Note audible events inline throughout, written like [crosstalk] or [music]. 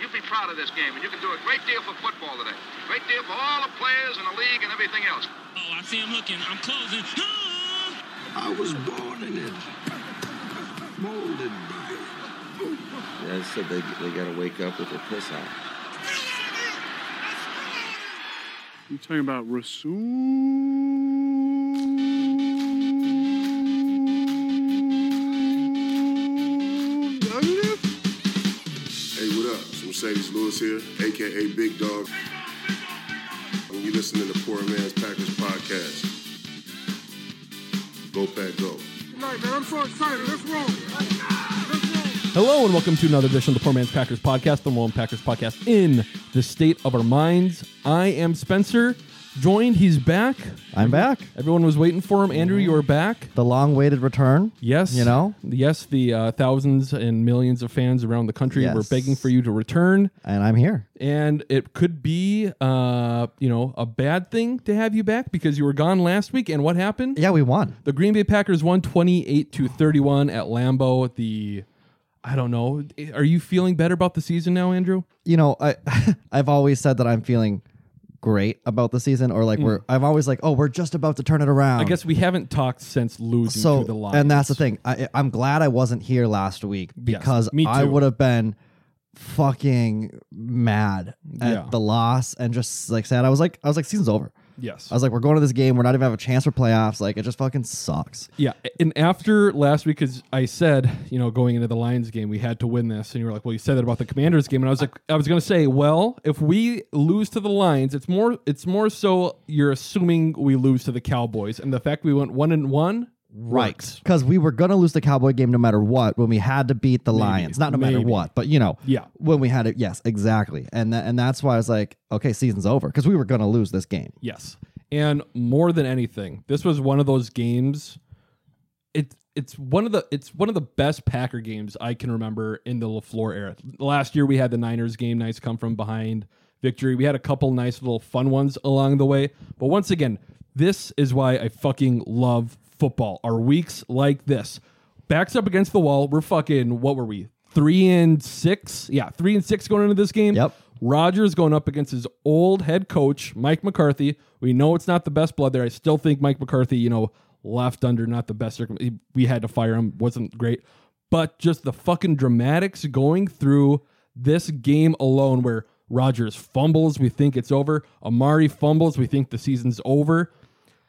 You'll be proud of this game, and you can do a great deal for football today. Great deal for all the players and the league and everything else. Oh, I see him looking. I'm closing. Ah! I was born in it, molded by it. Yeah, I said they, they got to wake up with their piss out. You talking about Rasul? Marcedes Lewis here, aka Big Dog. When you listening to the Poor Man's Packers podcast, go Pack Go. Tonight, man, I'm so excited. Let's roll. Hello and welcome to another edition of the Poor Man's Packers podcast, the Lone Packers podcast in the state of our minds. I am Spencer. Joined, he's back. I'm back. Everyone was waiting for him. Andrew, you are back. The long-awaited return. Yes, You know? Yes, the uh, thousands and millions of fans around the country Yes. were begging for you to return, and I'm here. and it could be, uh, you know, a bad thing to have you back because you were gone last week. And what happened? Yeah, we won. The Green Bay Packers won 28 to 31 at Lambeau. The I don't know. Are you feeling better about the season now, Andrew? You know, I [laughs] I've always said that I'm feeling great about the season, or like we're. I'm always like, oh, we're just about to turn it around. Mm. I guess we haven't talked since losing so. to the Lions. and that's the thing. I, I'm glad I wasn't here last week because me I too. would have been fucking mad at Yeah. the loss and just like sad. I was like, I was like, season's over. Yes. I was like, we're going to this game. We're not even have a chance for playoffs. Like, it just fucking sucks. Yeah, and after last week, because I said, you know, going into the Lions game, we had to win this, and you were like, "Well, you said that about the Commanders game," and I was like, I was going to say, well, if we lose to the Lions, it's more, it's more so you're assuming we lose to the Cowboys, and the fact we went one and one, works. Because we were going to lose the Cowboy game no matter what when we had to beat the Lions. Not no matter what, but you know, Yeah. when we had it. Yes, exactly. And that, and that's why I was like, okay, season's over because we were going to lose this game. Yes. And more than anything, this was one of those games. It it's one of the it's one of the best Packer games I can remember in the LaFleur era. Last year we had the Niners game, nice come from behind victory. We had a couple nice little fun ones along the way. But once again, this is why I fucking love football. are weeks like this. Backs up against the wall. We're fucking what were we? Three and six? Yeah, three and six going into this game. Yep. Rodgers going up against his old head coach, Mike McCarthy. We know it's not the best blood there. I still think Mike McCarthy, you know, left under not the best circum. We had to fire him. wasn't great, but just the fucking dramatics going through this game alone, where Rodgers fumbles, we think it's over. Amari fumbles, we think the season's over.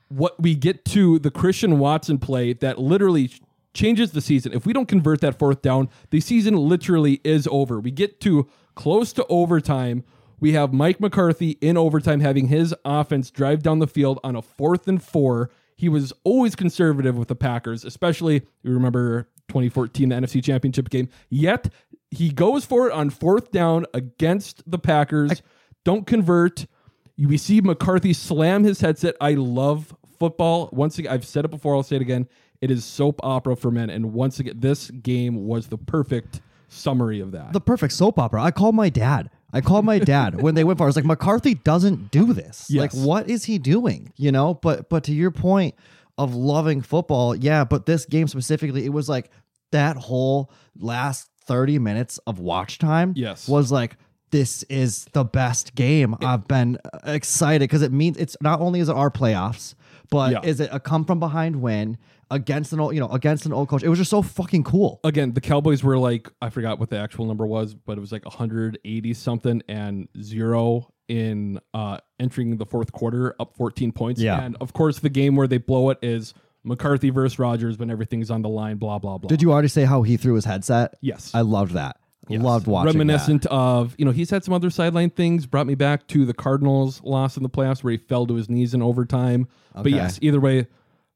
What we get to the Christian Watson play that literally changes the season. If we don't convert that fourth down, the season literally is over. We get to close to overtime. We have Mike McCarthy in overtime having his offense drive down the field on a fourth and four. He was always conservative with the Packers, especially you remember 2014, the NFC Championship game. Yet he goes for it on fourth down against the Packers. don't convert. We see McCarthy slam his headset. I love football. Once again, I've said it before, I'll say it again. It is soap opera for men. And once again, this game was the perfect summary of that. The perfect soap opera. I called my dad. I called my dad when they went far. it. I was like, McCarthy doesn't do this. Yes. Like, what is he doing? You know. But but to your point of loving football, yeah. But this game specifically, it was like that whole last thirty minutes of watch time. Yes. was like this is the best game. I've been uh, excited because it means it's not only is it our playoffs, but Yeah. is it a come from behind win against an old you know against an old coach? It was just so fucking cool. again, the Cowboys were like, I forgot what the actual number was, but it was like 180 something and zero in uh entering the fourth quarter, up 14 points. Yeah. And of course, the game where they blow it is McCarthy versus Rodgers when everything's on the line, blah, blah, blah. Did you already say how he threw his headset? Yes. I loved that. Yes. Loved watching Reminiscent of, you know, he's had some other sideline things. Brought me back to the Cardinals loss in the playoffs where he fell to his knees in overtime. But yes, either way,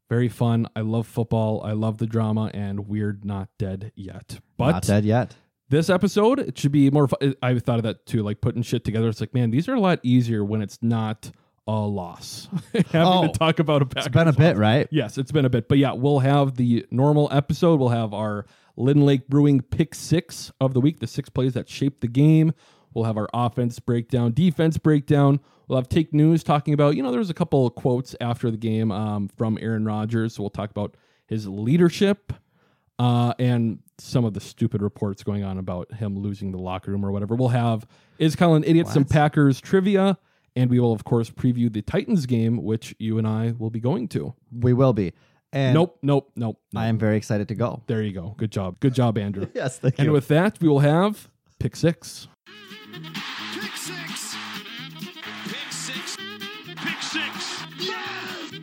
very fun. I love football. I love the drama, and we're not dead yet. But Not dead yet. this episode, it should be more. Fun. I thought of that too, like putting shit together. It's like, man, these are a lot easier when it's not a loss. [laughs] Having Oh, to talk about a Packers It's been a bit, loss. right? Yes, it's been a bit, but yeah, we'll have the normal episode. We'll have our Lynn Lake Brewing pick six of the week, the six plays that shaped the game. We'll have our offense breakdown, defense breakdown. We'll have take news talking about, you know, there's a couple of quotes after the game um, from Aaron Rodgers. So we'll talk about his leadership. uh, and some of the stupid reports going on about him losing the locker room or whatever. We'll have is Colin idiot some Packers trivia, and we will of course preview the Titans game, which you and I will be going to. We will be. And nope, nope, nope. I am very excited to go. There you go. Good job. Good job, Andrew. [laughs] Yes, thank and you. And with that, we will have pick six. Pick six. Pick six. Pick six. Yes!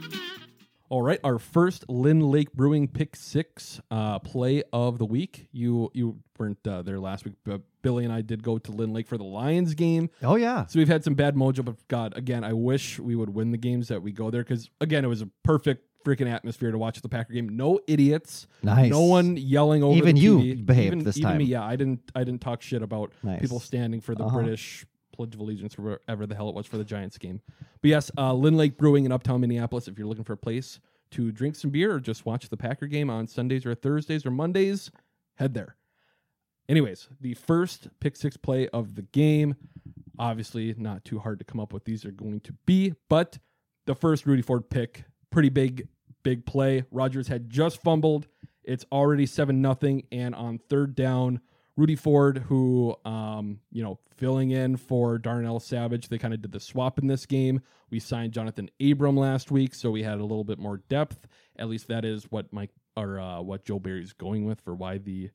All right, our first Lynn Lake Brewing pick six uh, play of the week. You you weren't uh, there last week, but Billy and I did go to Lynn Lake for the Lions game. oh yeah. So we've had some bad mojo, but God, again, I wish we would win the games that we go there because again, it was a perfect freaking atmosphere to watch the Packer game. No idiots, Nice. no one yelling over. Even you TV. behaved even, this even time. me, yeah, I didn't. I didn't talk shit about Nice. people standing for the Uh-huh. British Pledge of Allegiance or whatever the hell it was for the Giants game. But yes, uh, Lynn Lake Brewing in Uptown Minneapolis. If you're looking for a place to drink some beer or just watch the Packer game on Sundays or Thursdays or Mondays, head there. Anyways, the first pick six play of the game. Obviously, not too hard to come up with. These are going to be, but the first Rudy Ford pick, pretty big, big play. Rodgers had just fumbled. It's already seven nothing, and on third down, Rudy Ford, who um, you know, filling in for Darnell Savage, they kind of did the swap in this game. We signed Jonathan Abram last week, so we had a little bit more depth. At least that is what Mike or uh, what Joe Barry's going with for why the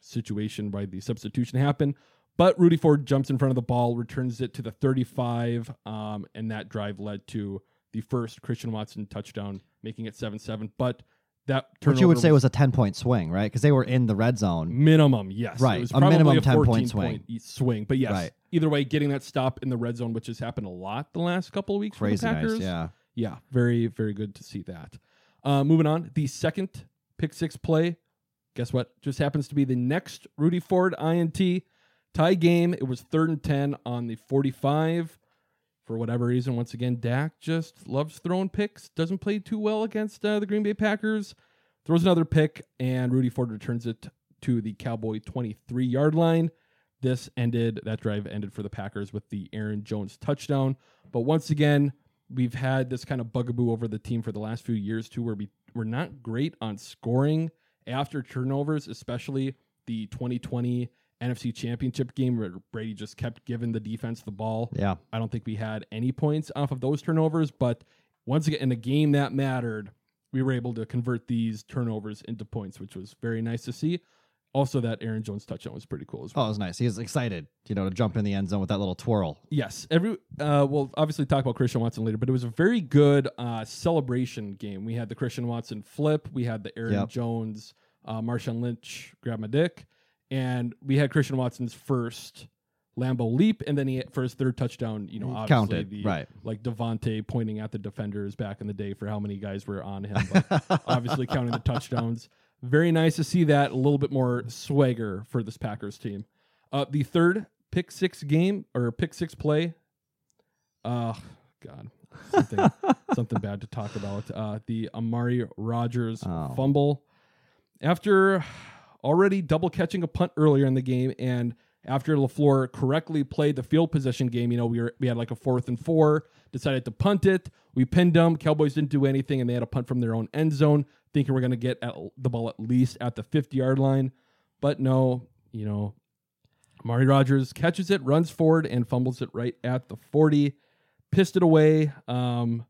situation, why the substitution happened. But Rudy Ford jumps in front of the ball, returns it to the 35, um, and that drive led to the first Christian Watson touchdown, making it 7 7. But that Which you would turnover say was a 10 point swing, right? Because they were in the red zone. minimum, yes. Right, It was a minimum a 10 point 14 swing. point e- swing. But yes, Right. either way, getting that stop in the red zone, which has happened a lot the last couple of weeks for the Packers. nice. Yeah. Yeah, very, very good to see that. Uh, moving on, the second pick six play, guess what? Just happens to be the next Rudy Ford INT tie game. It was third and 10 on the 45. For whatever reason, once again, Dak just loves throwing picks, doesn't play too well against uh, the Green Bay Packers. Throws another pick, and Rudy Ford returns it to the Cowboy 23 yard line. This ended, that drive ended for the Packers with the Aaron Jones touchdown. But once again, we've had this kind of bugaboo over the team for the last few years too, where we we're not great on scoring after turnovers, especially the 2020 NFC Championship game where Brady just kept giving the defense the ball. Yeah. I don't think we had any points off of those turnovers, but once again, in a game that mattered, we were able to convert these turnovers into points, which was very nice to see. Also, that Aaron Jones touchdown was pretty cool as well. Oh, it was nice. He was excited, you know, to jump in the end zone with that little twirl. Yes, every uh, we'll obviously talk about Christian Watson later, but it was a very good uh, celebration game. We had the Christian Watson flip, we had the Aaron Yep. Jones, uh, Marshawn Lynch grab my dick, and we had Christian Watson's first Lambeau leap, and then he for his third touchdown, you know, obviously Counted, the right. like Davante pointing at the defenders back in the day for how many guys were on him, but [laughs] obviously counting the touchdowns. Very nice to see that a little bit more swagger for this Packers team. Uh, the third pick six game or pick six play. Uh God, something [laughs] something bad to talk about. Uh, the Amari Rodgers Oh. fumble after already double catching a punt earlier in the game, and after Lafleur correctly played the field position game, you know we were we had like a fourth and four, decided to punt it. We pinned them. Cowboys didn't do anything, and they had a punt from their own end zone, thinking we're going to get at the ball at least at the fifty yard line, but no, you know Mari Rodgers catches it, runs forward, and fumbles it right at the 40. Pissed it away. Um,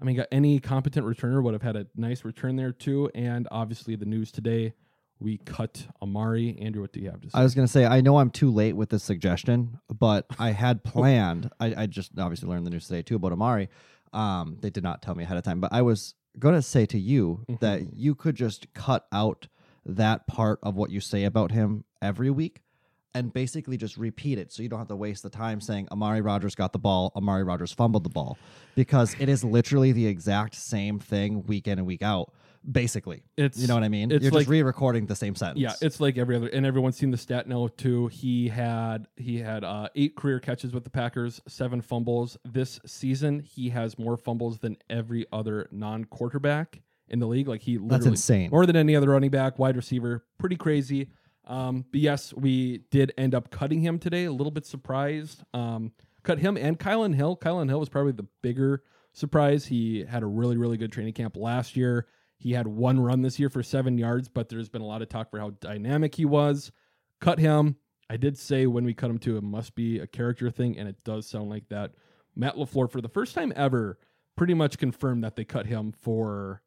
I mean, any competent returner would have had a nice return there too. And obviously, the news today, we cut Amari. Andrew, what do you have to say? I was gonna say I know I'm too late with this suggestion, but I had [laughs] planned. I, I just obviously learned the news today too about Amari. Um, they did not tell me ahead of time, but I was gonna say to you Mm-hmm. that you could just cut out that part of what you say about him every week and basically just repeat it so you don't have to waste the time saying Amari Rodgers got the ball, Amari Rodgers fumbled the ball. Because it is literally the exact same thing week in and week out. Basically. It's- you know what I mean? it's You're like- just re-recording the same sentence. yeah, it's like every other, and everyone's seen the stat now too. He had he had uh, eight career catches with the Packers, seven fumbles this season. He has more fumbles than every other non-quarterback in the league. Like he, literally, insane. more than any other running back, wide receiver. Pretty crazy. Um, but yes, we did end up cutting him today. A little bit surprised. Um, cut him and Kylin Hill. Kylin Hill was probably the bigger surprise. He had a really, really good training camp last year. He had one run this year for seven yards, but there's been a lot of talk for how dynamic he was. Cut him. I did say when we cut him to it must be a character thing, and it does sound like that. Matt LaFleur, for the first time ever, pretty much confirmed that they cut him for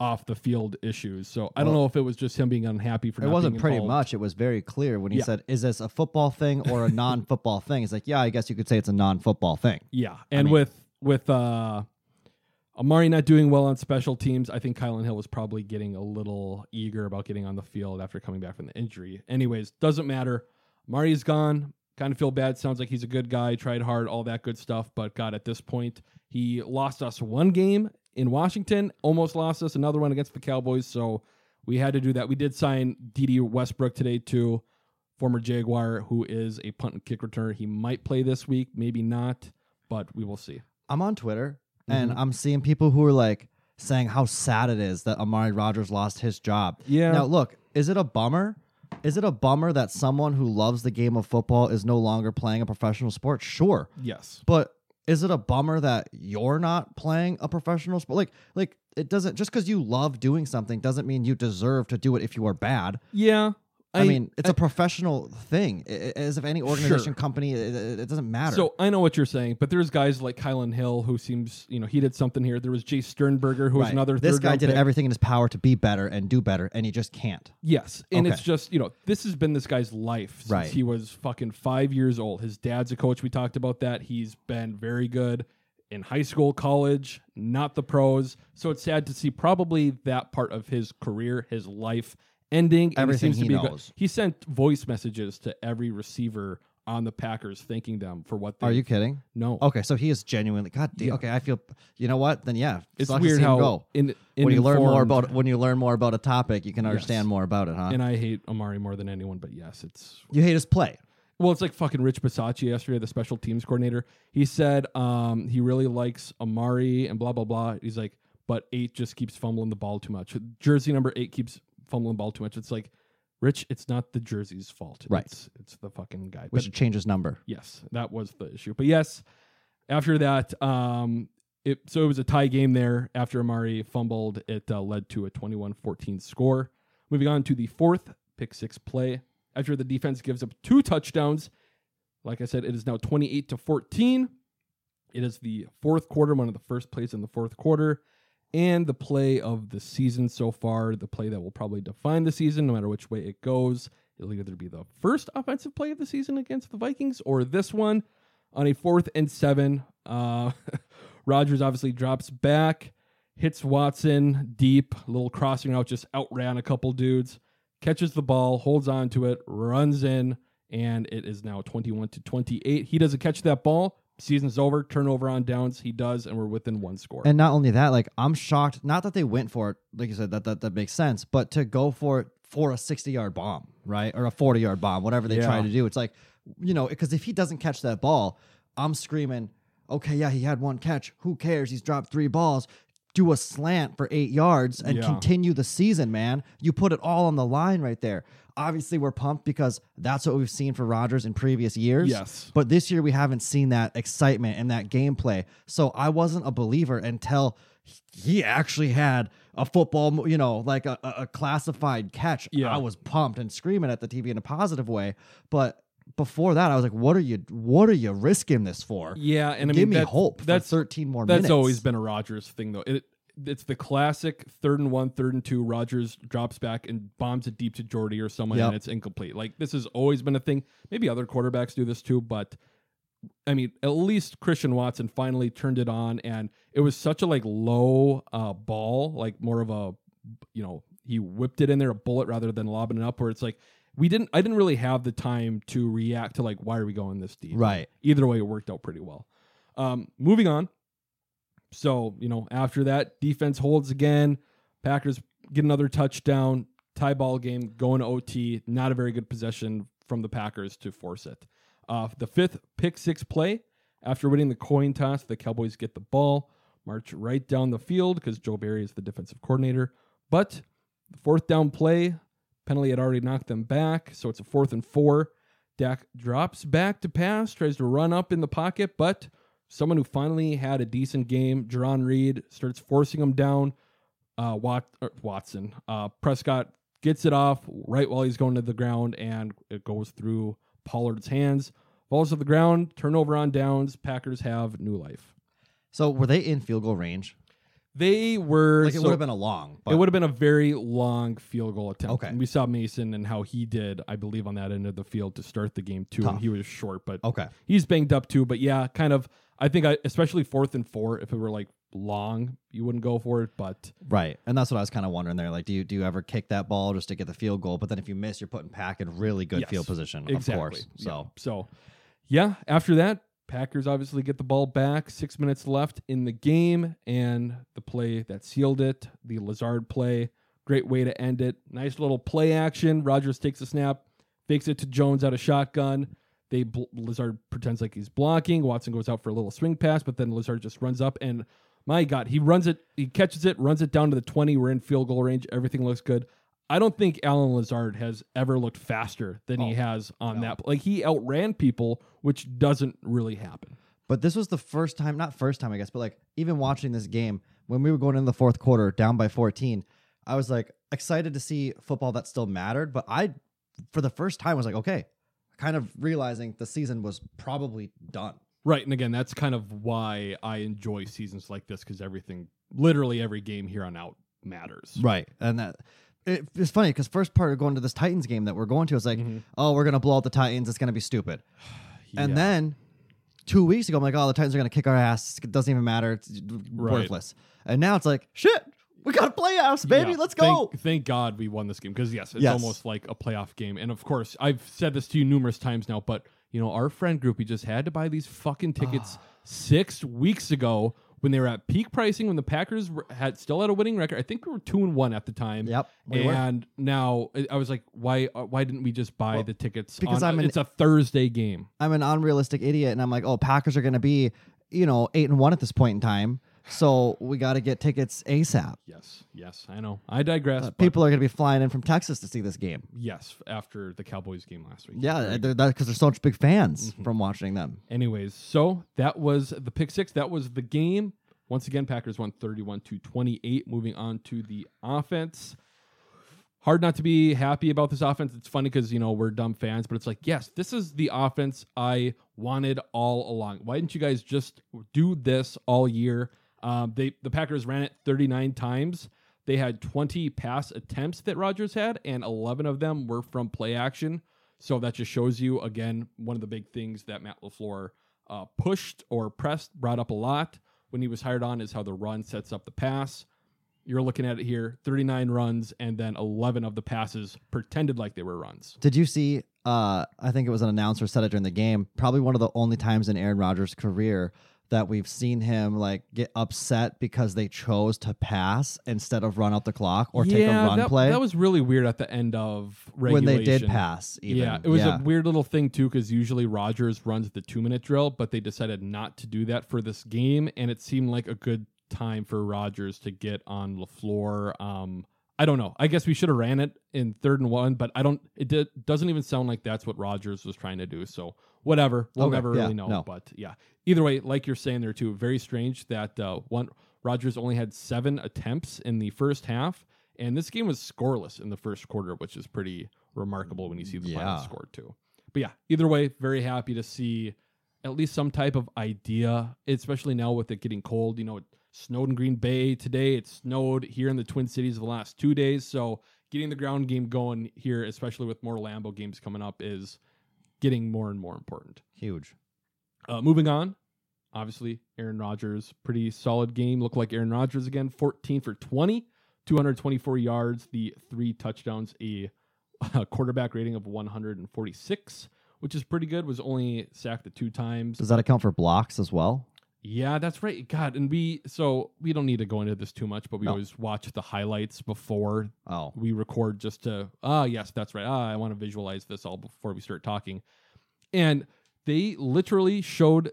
off the field issues. So I don't Well- know if it was just him being unhappy for It wasn't pretty involved. much. It was very clear when he Yeah. said, "Is this a football thing or a [laughs] non-football thing?" It's like, yeah, I guess you could say it's a non-football thing. Yeah, and mean- with with uh Amari not doing well on special teams, I think Kylin Hill was probably getting a little eager about getting on the field after coming back from the injury. Anyways, doesn't matter. Amari's gone. Kind of feel bad. Sounds like he's a good guy, tried hard, all that good stuff. But God, at this point, he lost us one game in Washington, almost lost us another one against the Cowboys. So we had to do that. We did sign Dede Westbrook today too, former Jaguar, who is a punt and kick returner. He might play this week, maybe not, but we will see. I'm on Twitter and Mm-hmm. I'm seeing people who are like saying how sad it is that Amari Rodgers lost his job. Yeah. Now, look, is it a bummer? Is it a bummer that someone who loves the game of football is no longer playing a professional sport? Sure. Yes. But is it a bummer that you're not playing a professional sport? Like, like it doesn't just because you love doing something doesn't mean you deserve to do it if you are bad. Yeah. I, mean, it's a professional thing. I- I- As if any organization, company, it, it doesn't matter. So I know what you're saying, but there's guys like Kylin Hill who seems, you know, he did something here. There was Jay Sternberger who was another. This third guy did pick. everything in his power to be better and do better, and he just can't. Yes, and it's just you know this has been this guy's life since Right. he was fucking five years old. His dad's a coach. We talked about that. He's been very good in high school, college, not the pros. So it's sad to see probably that part of his career, his life ending. Everything seems to he be good. knows. He sent voice messages to every receiver on the Packers, thanking them for what they. Are you kidding? No. Okay, so he is genuinely. God, damn, Yeah. okay. I feel. You know what? Then yeah, It's weird how go. in, when you learn more about when you learn more about a topic, you can understand Yes. more about it, huh? And I hate Amari more than anyone, but yes, it's you hate his play. Well, it's like fucking Rich Bisaccia yesterday, the special teams coordinator. He said um, he really likes Amari and blah blah blah. He's like, but eight just keeps fumbling the ball too much. Jersey number eight keeps fumbling ball too much. It's like, Rich, it's not the jersey's fault. Right. It's, it's the fucking guy. We should change his number. yes, that was the issue. But yes, after that, um, it so it was a tie game there. After Amari fumbled, it uh, led to a 21-14 score. Moving on to the fourth pick six play. After the defense gives up two touchdowns, like I said, it is now 28 to 14. It is the fourth quarter, one of the first plays in the fourth quarter, and the play of the season so far, the play that will probably define the season, no matter which way it goes. It'll either be the first offensive play of the season against the Vikings or this one on a fourth and seven. Uh, [laughs] Rodgers obviously drops back, hits Watson deep, a little crossing route, just outran a couple dudes, catches the ball, holds on to it, runs in, and it is now 21 to 28. He doesn't catch that ball. Season's over. Turnover on downs. He does, and we're within one score. And not only that, like I'm shocked. Not that they went for it, like you said, that that, that makes sense. But to go for it for a 60 yard bomb, right, or a 40 yard bomb, whatever they try to do, it's like, you know, because if he doesn't catch that ball, I'm screaming, okay, yeah, he had one catch. Who cares? He's dropped three balls. Do a slant for eight yards and Yeah. continue the season, man. You put it all on the line right there. Obviously, we're pumped because that's what we've seen for Rodgers in previous years. Yes. But this year we haven't seen that excitement and that gameplay. So I wasn't a believer until he actually had a football, you know, like a, a classified catch. Yeah. I was pumped and screaming at the TV in a positive way. But before that, I was like, "What are you? What are you risking this for?" Yeah, and I Give mean, me hope for That's 13 more That's minutes. always been a Rodgers thing, though. It it's the classic third and one, third and two. Rodgers drops back and bombs it deep to Jordy or someone, Yep. and it's incomplete. Like this has always been a thing. Maybe other quarterbacks do this too, but I mean, at least Christian Watson finally turned it on, and it was such a like low uh, ball, like more of a, you know, he whipped it in there a bullet rather than lobbing it up. Where it's like we didn't, I didn't really have the time to react to like why are we going this deep? Right. Either way, it worked out pretty well. Um, moving on. So you know, after that, defense holds again. Packers get another touchdown. Tie ball game going to OT. Not a very good possession from the Packers to force it. Uh, the fifth pick six play after winning the coin toss, the Cowboys get the ball, march right down the field because Joe Barry is the defensive coordinator. But the fourth down play, penalty had already knocked them back, so it's a fourth and four. Dak drops back to pass, tries to run up in the pocket, but someone who finally had a decent game, Jarran Reed, starts forcing him down. uh, Wat- er, Watson. Uh, Prescott gets it off right while he's going to the ground, and it goes through Pollard's hands, falls to the ground, turnover on downs. Packers have new life. So were they in field goal range? They were. Like it so- would have been a long. But it would have been a very long field goal attempt. Okay. And we saw Mason and how he did, I believe, on that end of the field to start the game too. Tough. And he was short, but Okay. he's banged up too. But yeah, kind of. I think, I, especially fourth and four, if it were like long, you wouldn't go for it. But Right, and that's what I was kind of wondering there. Like, do you do you ever kick that ball just to get the field goal? But then if you miss, you're putting Pack in really good Yes, field position, exactly. of course. Yeah. So so yeah. After that, Packers obviously get the ball back. Six minutes left in the game, and the play that sealed it, the Lazard play, great way to end it. Nice little play action. Rodgers takes a snap, fakes it to Jones out of shotgun. They bl- Lazard pretends like he's blocking. Watson goes out for a little swing pass, but then Lazard just runs up and my God, he runs it, he catches it, runs it down to the 20. We're in field goal range. Everything looks good. I don't think Allen Lazard has ever looked faster than he Oh, has on that. Like he outran people, which doesn't really happen. But this was the first time, not first time, I guess, but like even watching this game, when we were going into the fourth quarter down by 14, I was like excited to see football that still mattered. But I, for the first time, was like, okay, kind of realizing the season was probably done. Right. And again, that's kind of why I enjoy seasons like this because everything, literally every game here on out matters. Right. And that, it, it's funny because first part of going to this Titans game that we're going to is like, Mhm. oh, we're going to blow out the Titans. It's going to be stupid. [sighs] And Yeah. then two weeks ago, I'm like, oh, the Titans are going to kick our ass. It doesn't even matter. It's Right. worthless. And now it's like, shit, we got a playoffs, baby. Yeah, Let's go. Thank, thank God we won this game because yes, it's Yes. almost like a playoff game. And of course, I've said this to you numerous times now, but you know, our friend group, we just had to buy these fucking tickets six weeks ago when they were at peak pricing when the Packers were, had still had a winning record. I think we were two and one at the time. Yep, we were. and now I- I was like, why? uh, Why didn't we just buy the tickets? because on- I'm an- it's a Thursday game. I'm an unrealistic idiot, and I'm like, oh, Packers are going to be, you know, eight and one at this point in time. So we got to get tickets ASAP. Yes, yes, I know. I digress. Uh, but people are going to be flying in from Texas to see this game. yes, after the Cowboys game last week. Yeah, because they're such big fans from watching them. Anyways, so that was the pick six. That was the game. Once again, Packers won 31 to 28. Moving on to the offense. Hard not to be happy about this offense. It's funny because, you know, we're dumb fans, but it's like, yes, this is the offense I wanted all along. Why didn't you guys just do this all year? Um, they the Packers ran it 39 times. They had 20 pass attempts that Rodgers had, and 11 of them were from play action. So that just shows you again one of the big things that Matt Lafleur uh, pushed or pressed, brought up a lot when he was hired on is how the run sets up the pass. You're looking at it here: 39 runs, and then 11 of the passes pretended like they were runs. Did you see? Uh, I think it was an announcer said it during the game. Probably one of the only times in Aaron Rodgers' career that we've seen him like get upset because they chose to pass instead of run out the clock or take a run that, play that was really weird at the end of when they did pass. Even. Yeah, it was yeah. a weird little thing too because usually Rodgers runs the two minute drill, but they decided not to do that for this game, and it seemed like a good time for Rodgers to get on Lafleur. Um, I don't know. I guess we should have ran it in third and one, but I don't. It did, doesn't even sound like that's what Rodgers was trying to do. So whatever, we'll Okay, never yeah, really know. no. But yeah, either way, like you're saying there too, very strange that uh, one Rodgers only had seven attempts in the first half, and this game was scoreless in the first quarter, which is pretty remarkable when you see the Yeah. final score too. But yeah, either way, very happy to see at least some type of idea, especially now with it getting cold. You know, snowed in Green Bay today. It snowed here in the Twin Cities the last two days. So getting the ground game going here, especially with more Lambeau games coming up, is getting more and more important. huge. Uh, moving on, obviously, Aaron Rodgers, pretty solid game. Looked like Aaron Rodgers again, 14 for 20, 224 yards, the three touchdowns, a, [laughs] a quarterback rating of 146, which is pretty good. Was only sacked at two times. Does that account for blocks as well? Yeah, that's right. God, and we so we don't need to go into this too much, but we No. always watch the highlights before Oh, we record just to ah yes that's right. Ah i want to visualize this all before we start talking. And they literally showed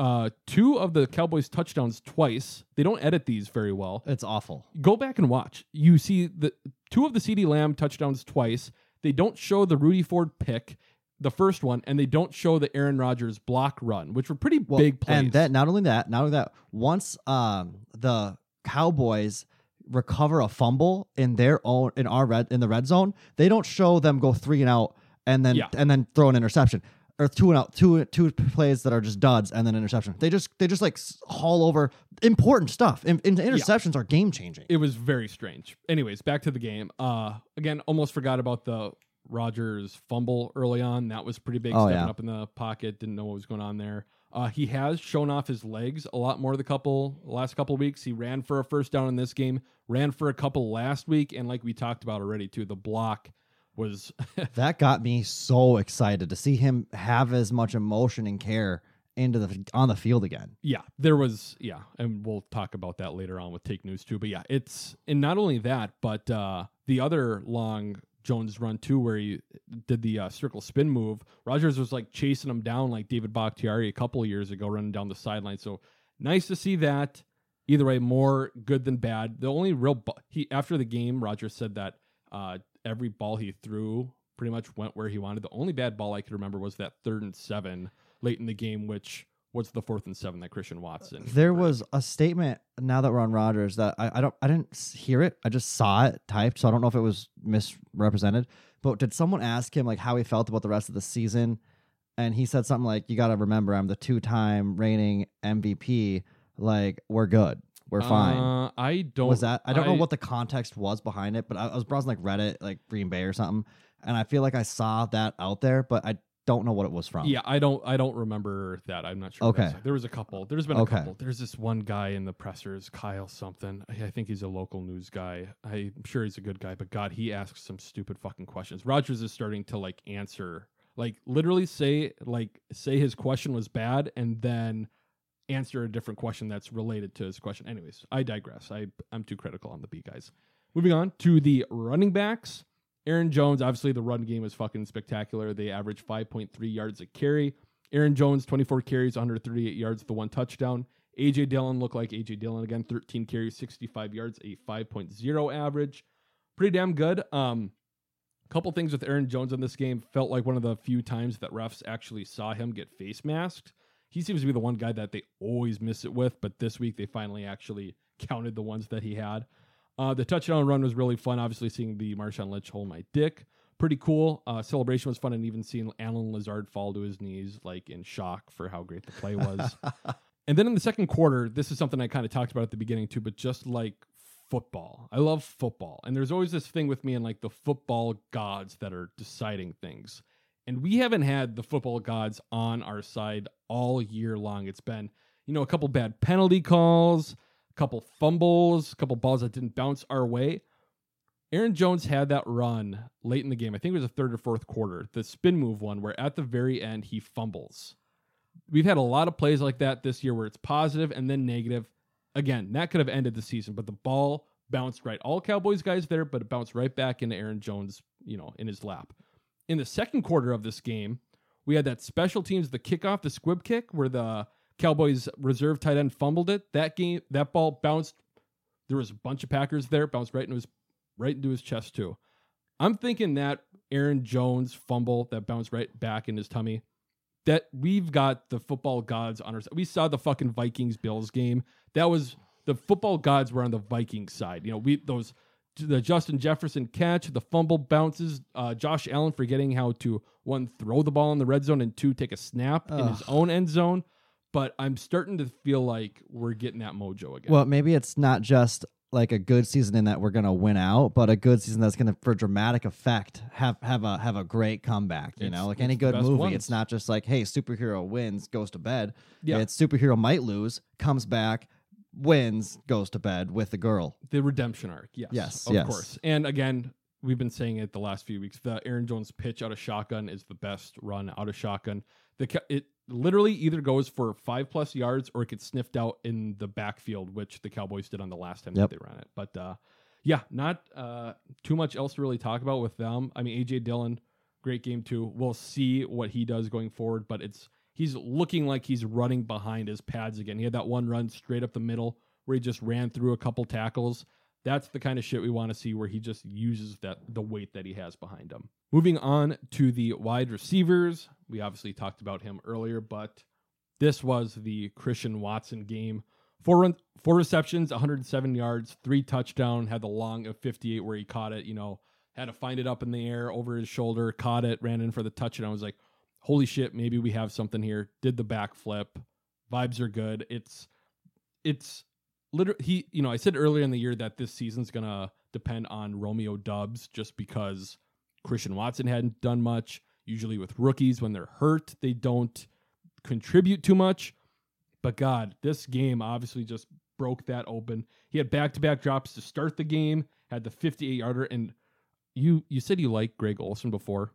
uh two of the cowboys touchdowns twice. They don't edit these very well. It's awful. go back and watch. You see the two of the cd lamb touchdowns twice. They don't show the rudy ford pick the first one and they don't show the aaron rodgers block run which were pretty Well, big plays And that not only that, not only that, once um the Cowboys recover a fumble in their own in our red in the red zone, they don't show them go three and out and then Yeah. and then throw an interception or two and out two two plays that are just duds and then interception. They just they just like haul over important stuff. And, and interceptions are game changing. it was very strange. Anyways, back to the game. Uh, again, almost forgot about the Rodgers fumble early on. That was pretty big. Oh, stepping yeah. up in the pocket, didn't know what was going on there. Uh, he has shown off his legs a lot more the couple last couple weeks. He ran for a first down in this game, ran for a couple last week, and like we talked about already too, the block was [laughs] That got me so excited to see him have as much emotion and care into the on the field again. yeah, there was yeah, and we'll talk about that later on with Take News too. But yeah, it's and not only that, but uh the other long Jones run too, where he did the uh, circle spin move. Rodgers was like chasing him down like David Bakhtiari a couple years ago, running down the sideline. So nice to see that. Either way, more good than bad. The only real bu- he after the game, Rodgers said that uh, every ball he threw pretty much went where he wanted. The only bad ball I could remember was that third and seven late in the game, which was the fourth and seven that Christian Watson. There was a statement now that we're on Rodgers that I, I don't I didn't hear it. I just saw it typed, so I don't know if it was misrepresented. But did someone ask him like how he felt about the rest of the season? And he said something like, "You got to remember, I'm the two-time reigning MVP. Like we're good, we're fine." Uh, I don't. was that I don't know what the context was behind it, but I, I was browsing like Reddit, like Green Bay or something, and I feel like I saw that out there, but I don't know what it was from. Yeah, I don't. I don't remember that. I'm not sure. Okay. There was a couple. There's been Okay. a couple. There's this one guy in the pressers, Kyle something. I, I think he's a local news guy. I'm sure he's a good guy, but God, he asks some stupid fucking questions. Rodgers is starting to like answer, like literally say like say his question was bad, and then answer a different question that's related to his question. Anyways, I digress. I I'm too critical on the B guys. Moving on to the running backs. Aaron Jones, obviously the run game is fucking spectacular. They average 5.3 yards a carry. Aaron Jones, 24 carries, 138 yards, the one touchdown. AJ Dillon looked like AJ Dillon again, 13 carries, 65 yards, a 5.0 average. Pretty damn good. Um, couple things with Aaron Jones in this game felt like one of the few times that refs actually saw him get face masked. He seems to be the one guy that they always miss it with, but this week they finally actually [laughs] counted the ones that he had. Uh, the touchdown run was really fun. Obviously, seeing the Marshawn Lynch hold my dick, pretty cool. Uh, celebration was fun, and even seeing Allen Lazard fall to his knees, like in shock for how great the play was. [laughs] and then in the second quarter, this is something I kind of talked about at the beginning too, but just like football, I love football, and there's always this thing with me and like the football gods that are deciding things. And we haven't had the football gods on our side all year long. It's been, you know, a couple bad penalty calls, a couple fumbles, a couple balls that didn't bounce our way. Aaron Jones had that run late in the game. I think it was the third or fourth quarter, the spin move one, where at the very end he fumbles. We've had a lot of plays like that this year where it's positive and then negative. Again, that could have ended the season, but the ball bounced right. All Cowboys guys there, but it bounced right back into Aaron Jones, you know, in his lap. In the second quarter of this game, we had that special teams, the kickoff, the squib kick, where the Cowboys reserve tight end fumbled it. That game, that ball bounced. There was a bunch of Packers there, bounced right into his right into his chest too. I'm thinking that Aaron Jones fumble that bounced right back in his tummy. That we've got the football gods on our side. We saw the fucking Vikings Bills game. That was the football gods were on the Vikings side. You know, we those the Justin Jefferson catch, the fumble bounces, uh, Josh Allen forgetting how to one throw the ball in the red zone and two take a snap in his own end zone. But I'm starting to feel like we're getting that mojo again. Well, maybe it's not just like a good season in that we're gonna win out, but a good season that's gonna, for dramatic effect, have have a have a great comeback. You It's- know, like any good movie, ones. it's not just like, hey, superhero wins, goes to bed. Yeah. it's superhero might lose, comes back, wins, goes to bed with the girl. the redemption arc. Yes, Yes, of yes. course. And again, we've been saying it the last few weeks. The Aaron Jones pitch out of shotgun is the best run out of shotgun. The it literally either goes for five plus yards or it gets sniffed out in the backfield, which the Cowboys did on the last time Yep. that they ran it. But uh, yeah, not uh, too much else to really talk about with them. I mean, AJ Dillon, great game too. We'll see what he does going forward, but it's he's looking like he's running behind his pads again. He had that one run straight up the middle where he just ran through a couple tackles. That's the kind of shit we want to see where he just uses that the weight that he has behind him. Moving on to the wide receivers. We obviously talked about him earlier, but this was the Christian Watson game four run, four receptions, 107 yards, three touchdown. Had the long of 58 where he caught it. You know, had to find it up in the air over his shoulder, caught it, ran in for the touchdown. I was like, holy shit, maybe we have something here. Did the backflip. Vibes are good. It's it's literally he. You know, I said earlier in the year that this season's gonna depend on Romeo Doubs just because Christian Watson hadn't done much. Usually with rookies, when they're hurt, they don't contribute too much. But God, this game obviously just broke that open. He had back to back drops to start the game, had the 58 yarder. And you you said you liked Greg Olsen before.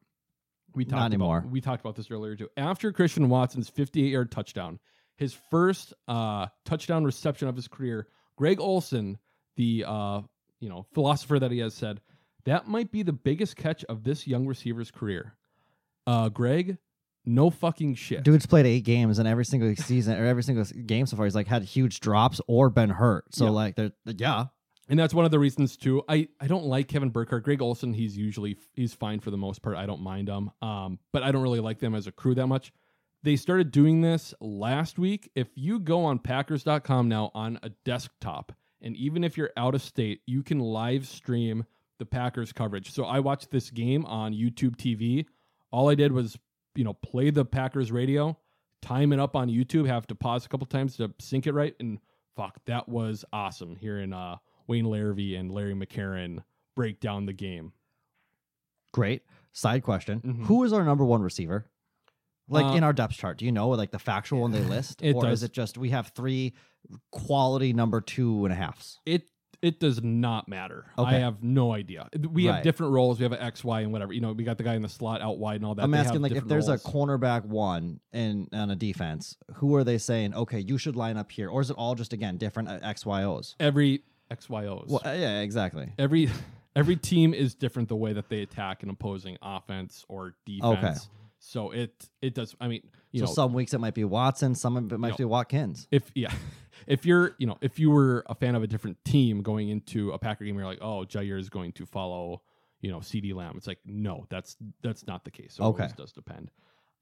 We talked Not anymore. About, we talked about this earlier too. After Christian Watson's 58 yard touchdown, his first uh, touchdown reception of his career, Greg Olsen, the uh, you know philosopher that he has said, that might be the biggest catch of this young receiver's career. Uh, Greg, no fucking shit. Dude's played eight games, and every single season or every single game so far, he's like had huge drops or been hurt. So Yeah. like, they're yeah, And that's one of the reasons too. I, I don't like Kevin Burkhardt. Greg Olsen, he's usually he's fine for the most part. I don't mind him. Um, but I don't really like them as a crew that much. They started doing this last week. If you go on Packers.com now on a desktop, and even if you're out of state, you can live stream the Packers coverage. So I watched this game on YouTube TV. All I did was, you know, play the Packers radio, time it up on YouTube, have to pause a couple times to sync it right, and fuck, that was awesome hearing uh Wayne Larrivee and Larry McCarren break down the game. great. Side question: Mhm. Who is our number one receiver? Like Uh, in our depth chart, do you know like the factual one they [laughs] list, or does. is it just we have three quality number two and a halfs? It it does not matter. I have no idea. We have different roles. We have an X, Y, and whatever. You know, we got the guy in the slot out wide and all that. I'm They asking like if there's roles. a cornerback one in on a defense, who are they saying? Okay, you should line up here, or is it all just again different uh, X Y O's? every X, Y, O's. Well, uh, yeah, exactly. every [laughs] every team is different the way that they attack an opposing offense or defense. Okay. So it it does. I mean, you so know, some weeks it might be Watson, some of it might No. be Watkins. if yeah, [laughs] if you're you know if you were a fan of a different team going into a Packer game, you're like, oh, Jaire is going to follow you know CD Lamb. It's like no, that's that's not the case. It Okay. always does depend.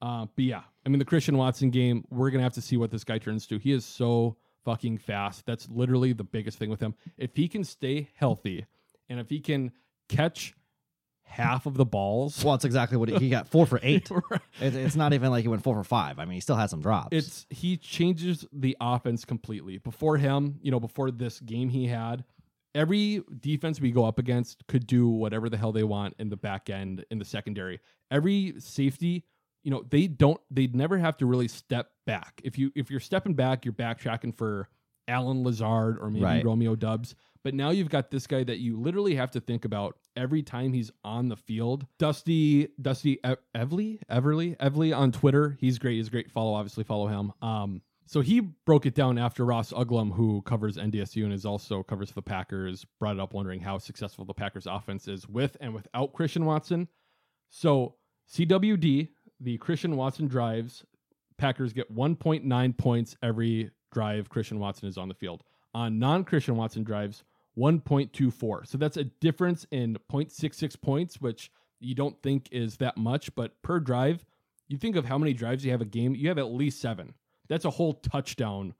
Uh, but yeah, I mean the Christian Watson game, we're gonna have to see what this guy turns to. He is so fucking fast. That's literally the biggest thing with him. If he can stay healthy, and if he can catch half of the balls, Well, it's exactly what he, he got four for [laughs] eight. Right. It, it's not even like he went four for five. I mean, he still had some drops. it's he changes the offense completely. Before him, you know, before this game he had, every defense we go up against could do whatever the hell they want in the back end in the secondary. Every safety, you know, they don't they never have to really step back. If you if you're stepping back, you're backtracking for Allen Lazard or maybe Right. Romeo Doubs. But now you've got this guy that you literally have to think about every time he's on the field. Dusty, Dusty E- Evely, Everly, Evely on Twitter. He's great. He's a great follow. Obviously, follow him. Um, so he broke it down after Ross Uglem, who covers NDSU and is also covers the Packers, brought it up wondering how successful the Packers offense is with and without Christian Watson. So CWD, the Christian Watson drives, Packers get 1.9 points every drive Christian Watson is on the field. On non Christian Watson drives, 1.24. So that's a difference in 0.66 points, which you don't think is that much, but per drive, you think of how many drives you have a game, you have at least seven. That's a whole touchdown.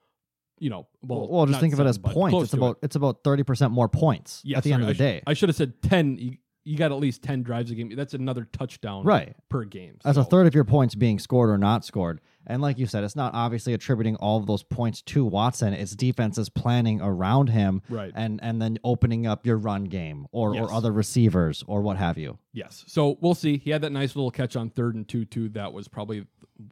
You know, well, well, just think of it as points. It's to it. about it's about thirty percent more points Yeah, at the end of the I sh- day. I should have said 10. You, got at least 10 drives a game. That's another touchdown Right. per game. That's a third of your points being scored or not scored. And like you said, it's not obviously attributing all of those points to Watson. It's defenses planning around him Right. and and then opening up your run game or, Yes. or other receivers or what have you. Yes. So we'll see. He had that nice little catch on third and two, too. That was probably,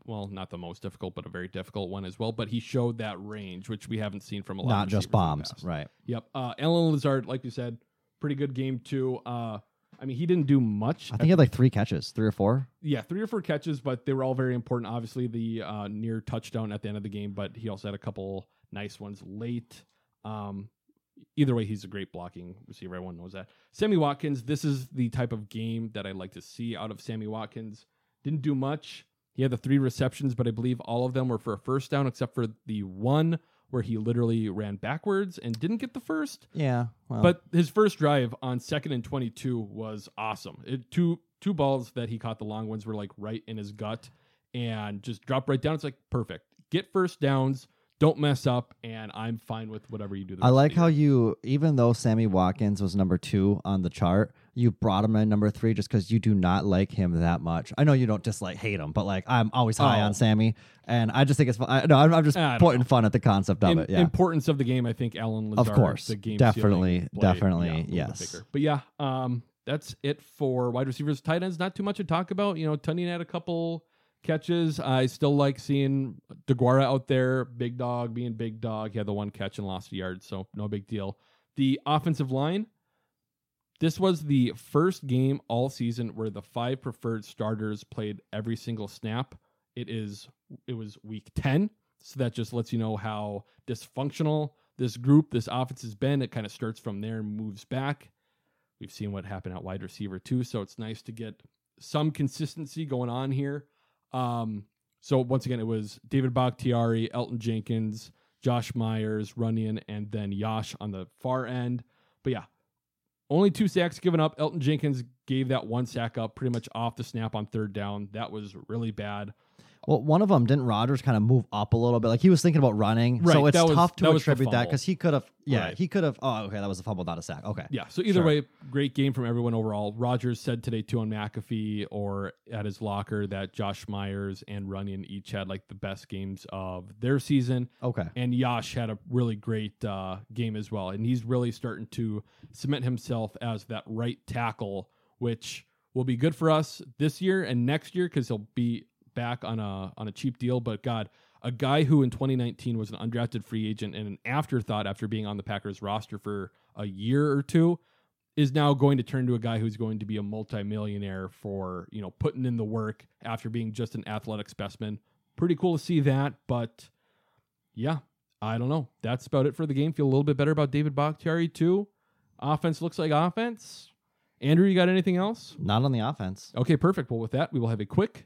well, not the most difficult, but a very difficult one as well. But he showed that range, which we haven't seen from a lot Not of just receivers in the bombs. Right. Yep. Uh, Allen Lazard, like you said, pretty good game, too. Uh, I mean, he didn't do much. I think he had like three catches, three or four. yeah, three or four catches, but they were all very important. Obviously, the uh, near touchdown at the end of the game, but he also had a couple nice ones late. Um, either way, he's a great blocking receiver. Everyone knows that. Sammy Watkins, this is the type of game that I like to see out of Sammy Watkins. Didn't do much. He had the three receptions, but I believe all of them were for a first down, except for the one where he literally ran backwards and didn't get the first. Yeah. Well, But his first drive on second and 22 was awesome. It, two two balls that he caught, the long ones were like right in his gut and just dropped right down. It's like perfect. Get first downs. Don't mess up, and I'm fine with whatever you do. I like how you, even though Sammy Watkins was number two on the chart, you brought him in number three just because you do not like him that much. I know you don't dislike hate him, but like I'm always high Oh. on Sammy, and I just think it's fun. I, no, I'm, I'm just pointing know. fun at the concept of In- it. Yeah, importance of the game. I think Allen Lazard, Of course. the game Definitely, play, definitely, yeah, a little bit yes. But yeah, um, that's it for wide receivers, tight ends. Not too much to talk about. You know, Tonyan had a couple catches. I still like seeing DeGuara out there, big dog being big dog. He had the one catch and lost a yard, so no big deal. The offensive line. This was the first game all season where the five preferred starters played every single snap. It is it was week 10, so that just lets you know how dysfunctional this group, this offense has been. It kind of starts from there and moves back. We've seen what happened at wide receiver too, so it's nice to get some consistency going on here. Um, so once again, it was David Bakhtiari, Elgton Jenkins, Josh Myers, Runyan, and then Yosh on the far end. But yeah, only two sacks given up. Elgton Jenkins gave that one sack up pretty much off the snap on third down. That was really bad. Well, one of them didn't Rodgers kind of move up a little bit, like he was thinking about running. Right, so it's that was- tough that to was attribute that because he could have. Yeah, Right. he could have. Oh, okay, that was a fumble, not a sack. Okay. Yeah. So either Sure. way, great game from everyone overall. Rodgers said today too on McAfee or at his locker that Josh Myers and Runyan each had like the best games of their season. Okay. And Yosh had a really great uh, game as well. And he's really starting to cement himself as that right tackle, which will be good for us this year and next year because he'll be back on a on a cheap deal. But God, a guy who in 2019 was an undrafted free agent and an afterthought after being on the Packers roster for a year or two is now going to turn to a guy who's going to be a multimillionaire for, you know, putting in the work after being just an athletic specimen. Pretty cool to see that, but yeah, I don't know. That's about it for the game. Feel a little bit better about David Bakhtiari too. Offense looks like offense. Andrew, you got anything else? Not on the offense. Okay, perfect. Well, with that, we will have a quick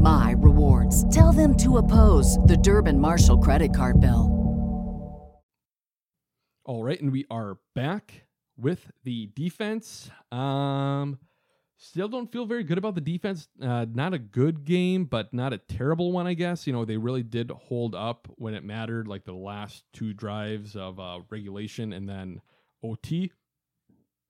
my rewards. Tell them to oppose the Durbin Marshall credit card bill. All right, and we are back with the defense. Um, still don't feel very good about the defense. Uh, not a good game, but not a terrible one, I guess. You know, they really did hold up when it mattered, like the last two drives of uh, regulation and then OT.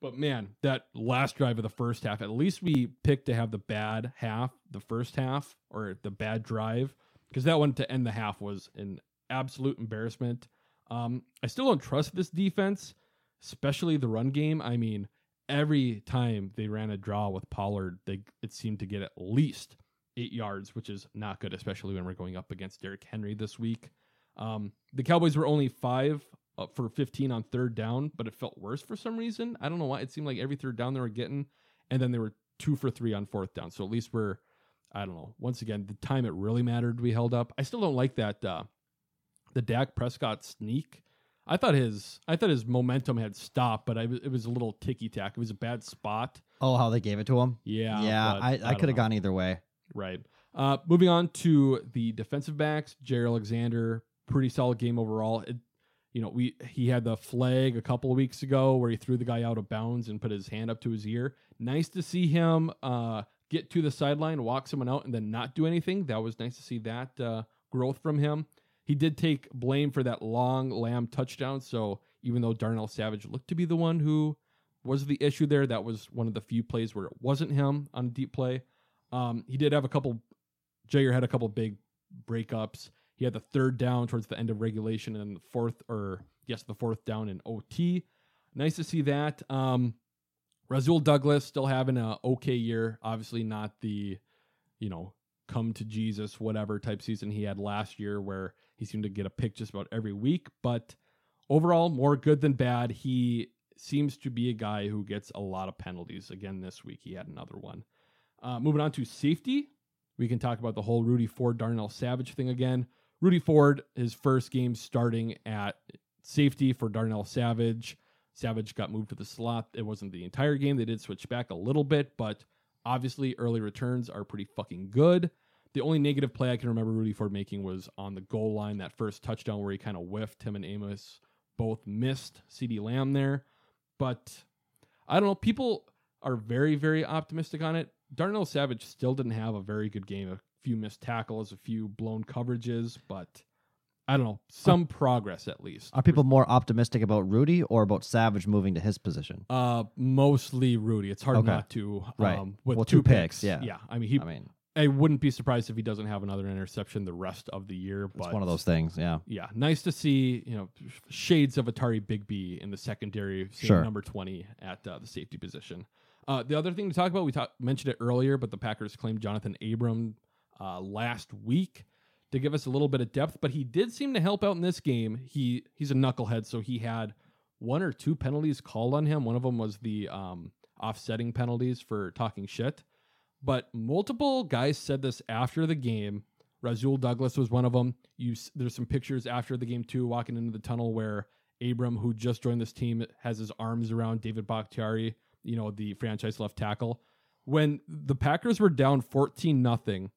But man, that last drive of the first half, at least we picked to have the bad half, the first half, or the bad drive, because that one to end the half was an absolute embarrassment. Um, I still don't trust this defense, especially the run game. I mean, every time they ran a draw with Pollard, they it seemed to get at least eight yards, which is not good, especially when we're going up against Derrick Henry this week. Um, the Cowboys were only five uh, for 15 on third down, but it felt worse for some reason. I don't know why. It seemed like every third down they were getting, and then they were two for three on fourth down. So at least we're, I don't know. Once again, the time it really mattered, we held up. I still don't like that. Uh, the Dak Prescott sneak. I thought his I thought his momentum had stopped, but I, it was a little ticky tack. It was a bad spot. Oh, how they gave it to him? Yeah, Yeah, but I, I, could have gone either way. Right. Uh, moving on to the defensive backs, Jaire Alexander, pretty solid game overall. It, you know, we he had the flag a couple of weeks ago where he threw the guy out of bounds and put his hand up to his ear. Nice to see him uh, get to the sideline, walk someone out, and then not do anything. That was nice to see that uh, growth from him. He did take blame for that long lamb touchdown. So even though Darnell Savage looked to be the one who was the issue there, that was one of the few plays where it wasn't him on a deep play. Um, he did have a couple. Jaire had a couple big breakups. He had the third down towards the end of regulation, and the fourth, or yes, the fourth down in OT. Nice to see that. Um, Rasul Douglas still having a okay year. Obviously, not the, you know, come to Jesus whatever type season he had last year, where he seemed to get a pick just about every week. But overall, more good than bad. He seems to be a guy who gets a lot of penalties. Again, this week he had another one. Uh, moving on to safety, we can talk about the whole Rudy Ford Darnell Savage thing again. Rudy Ford, his first game starting at safety for Darnell Savage. Savage got moved to the slot. It wasn't the entire game. They did switch back a little bit, but obviously early returns are pretty fucking good. The only negative play I can remember Rudy Ford making was on the goal line, that first touchdown where he kind of whiffed. Him and Amos both missed CeeDee Lamb there. But I don't know. People are very, very optimistic on it. Darnell Savage still didn't have a very good game. Few missed tackles, a few blown coverages, but I don't know. Some progress at least. Are people more optimistic about Rudy or about Savage moving to his position? Uh, mostly Rudy. It's hard Okay. not to. Right. Um, with Well, two, two picks, yeah. Yeah. I mean, he. I mean, I wouldn't be surprised if he doesn't have another interception the rest of the year. But it's one of those things. Yeah. Yeah, nice to see you know shades of Atari Bigby in the secondary, Sure. number twenty at uh, the safety position. Uh, the other thing to talk about, we talk, mentioned it earlier, but the Packers claimed Jonathan Abram uh, last week to give us a little bit of depth, but he did seem to help out in this game. He he's a knucklehead, so he had one or two penalties called on him. One of them was the um, offsetting penalties for talking shit. But multiple guys said this after the game. Rasul Douglas was one of them. You there's some pictures after the game too, walking into the tunnel where Abram, who just joined this team, has his arms around David Bakhtiari, you know, the franchise left tackle. When the Packers were down 14 nothing,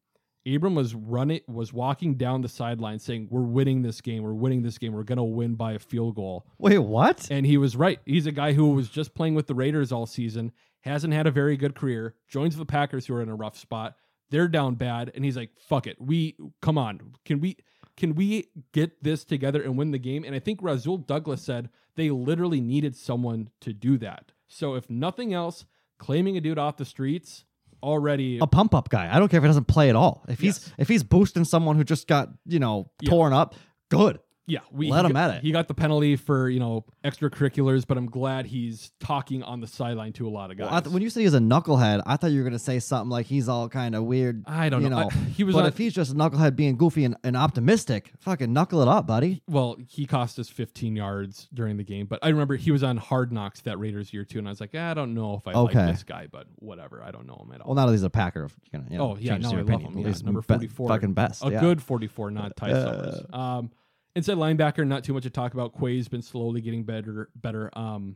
Abram was running was walking down the sideline saying, "We're winning this game. We're winning this game. We're going to win by a field goal." Wait, what? And he was right. He's a guy who was just playing with the Raiders all season, hasn't had a very good career, joins the Packers who are in a rough spot. They're down bad, and he's like, "Fuck it. We come on. Can we can we get this together and win the game?" And I think Rasul Douglas said they literally needed someone to do that. So if nothing else, claiming a dude off the streets already A pump up guy. I don't care if he doesn't play at all. If he's Yes. if he's boosting someone who just got you know Yeah. torn up, good. Yeah, we Let him got- at it. He got the penalty for you know extracurriculars, but I'm glad he's talking on the sideline to a lot of guys. Well, th- when you say he's a knucklehead, I thought you were gonna say something like he's all kind of weird. I don't you know. know. I- [laughs] he was but on- if he's just a knucklehead being goofy and, and optimistic, fucking knuckle it up, buddy. well, he cost us 15 yards during the game, but I remember he was on Hard Knocks that Raiders year too, and I was like, "Ah, I don't know if I Okay. like this guy, but whatever, I don't know him at all. Well, now that he's a Packer, you know, oh yeah, no, I love opinion. him. Yeah, he's number be- 44, fucking best. a yeah. good 44, not Ty Uh. Summers. Um, inside linebacker, not too much to talk about. Quay's been slowly getting better. Better. Um,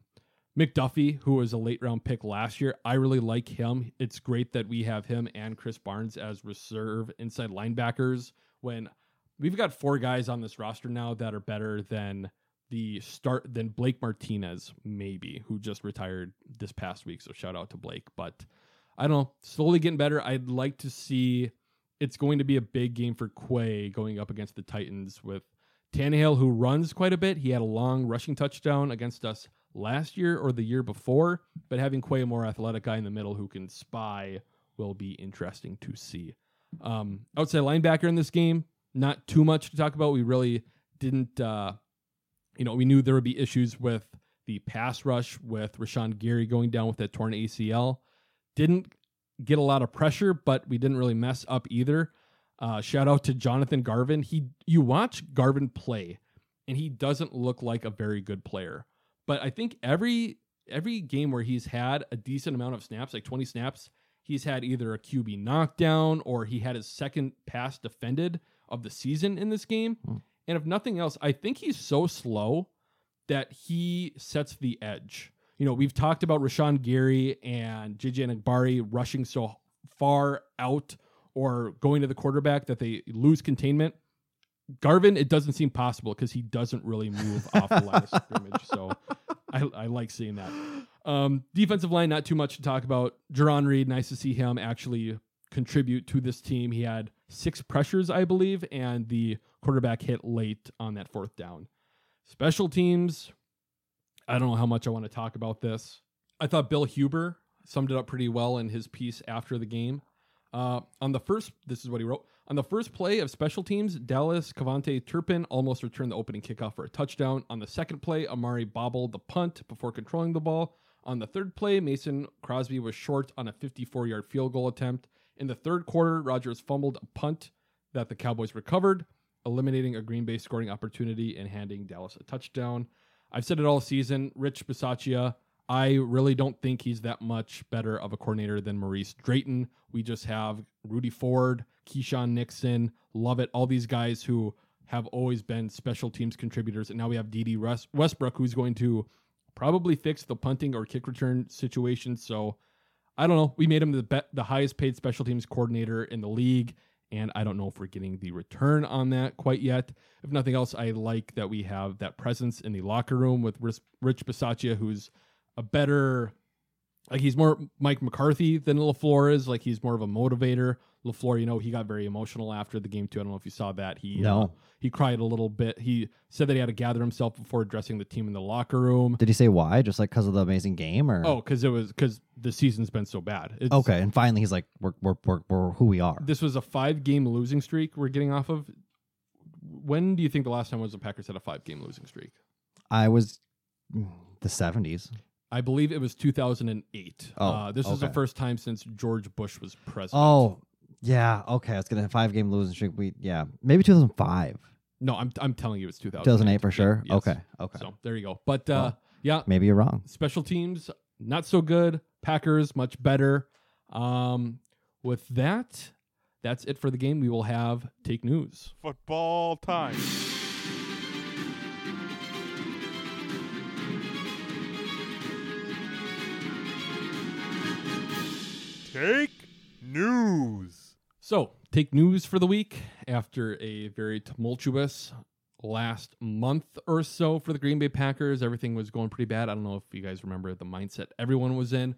McDuffie, who was a late round pick last year, I really like him. It's great that we have him and Krys Barnes as reserve inside linebackers. When we've got four guys on this roster now that are better than the start than Blake Martinez, maybe, who just retired this past week. So shout out to Blake. But I don't know, slowly getting better. I'd like to see it's going to be a big game for Quay going up against the Titans with Tannehill, who runs quite a bit. He had a long rushing touchdown against us last year or the year before, but having Quay, a more athletic guy in the middle who can spy, will be interesting to see. Um, outside linebacker in this game, not too much to talk about. We really didn't, uh, you know, we knew there would be issues with the pass rush with Rashan Gary going down with that torn ACL. Didn't get a lot of pressure, but we didn't really mess up either. Uh, shout out to Jonathan Garvin. He, you watch Garvin play, and he doesn't look like a very good player. But I think every every game where he's had a decent amount of snaps, like 20 snaps, he's had either a QB knockdown or he had his second pass defended of the season in this game. And if nothing else, I think he's so slow that he sets the edge. You know, we've talked about Rashan Gary and JJ Enagbare rushing so far out or going to the quarterback that they lose containment. Garvin, it doesn't seem possible because he doesn't really move [laughs] off the line of scrimmage. So I, I like seeing that. Um, defensive line, not too much to talk about. Jarran Reed, nice to see him actually contribute to this team. He had six pressures, I believe, and the quarterback hit late on that fourth down. Special teams, I don't know how much I want to talk about this. I thought Bill Huber summed it up pretty well in his piece after the game. Uh, on the first, this is what he wrote. On the first play of special teams, Dallas KaVontae Turpin almost returned the opening kickoff for a touchdown. On the second play, Amari bobbled the punt before controlling the ball. On the third play, Mason Crosby was short on a 54 yard field goal attempt. In the third quarter, Rodgers fumbled a punt that the Cowboys recovered, eliminating a Green Bay scoring opportunity and handing Dallas a touchdown. I've said it all season. Rich Bisaccia, I really don't think he's that much better of a coordinator than Maurice Drayton. We just have Rudy Ford, Keisean Nixon, Lovett, all these guys who have always been special teams contributors. And now we have West- Westbrook, who's going to probably fix the punting or kick return situation. So I don't know. We made him the be- the highest paid special teams coordinator in the league, and I don't know if we're getting the return on that quite yet. If nothing else, I like that we have that presence in the locker room with Rich Bisaccia, who's a better like he's more Mike McCarthy than LaFleur is. Like he's more of a motivator. LaFleur, you know, he got very emotional after the game too. I don't know if you saw that. He No. uh, he cried a little bit. He said that he had to gather himself before addressing the team in the locker room. Did he say why? Just like because of the amazing game, or Oh, because it was because the season's been so bad. It's, okay? And finally, he's like, "We're we're we're, we're who we are." This was a five game losing streak we're getting off of. When do you think the last time was the Packers had a five game losing streak? I was mm, the seventies. I believe it was 2008. Oh, uh, this was the first time since George Bush was president. Oh, yeah. Okay, I was gonna five game losing streak. We yeah, maybe two thousand five. No, I'm I'm telling you, it's 2008. 2008 for Yeah, sure? yes. Okay, okay. So there you go. But uh, Well, yeah, Maybe you're wrong. special teams not so good. Packers much better. Um, with that, that's it for the game. We will have take news. Football time. Take news. So take news for the week after a very tumultuous last month or so for the Green Bay Packers. Everything was going pretty bad. I don't know if you guys remember the mindset everyone was in,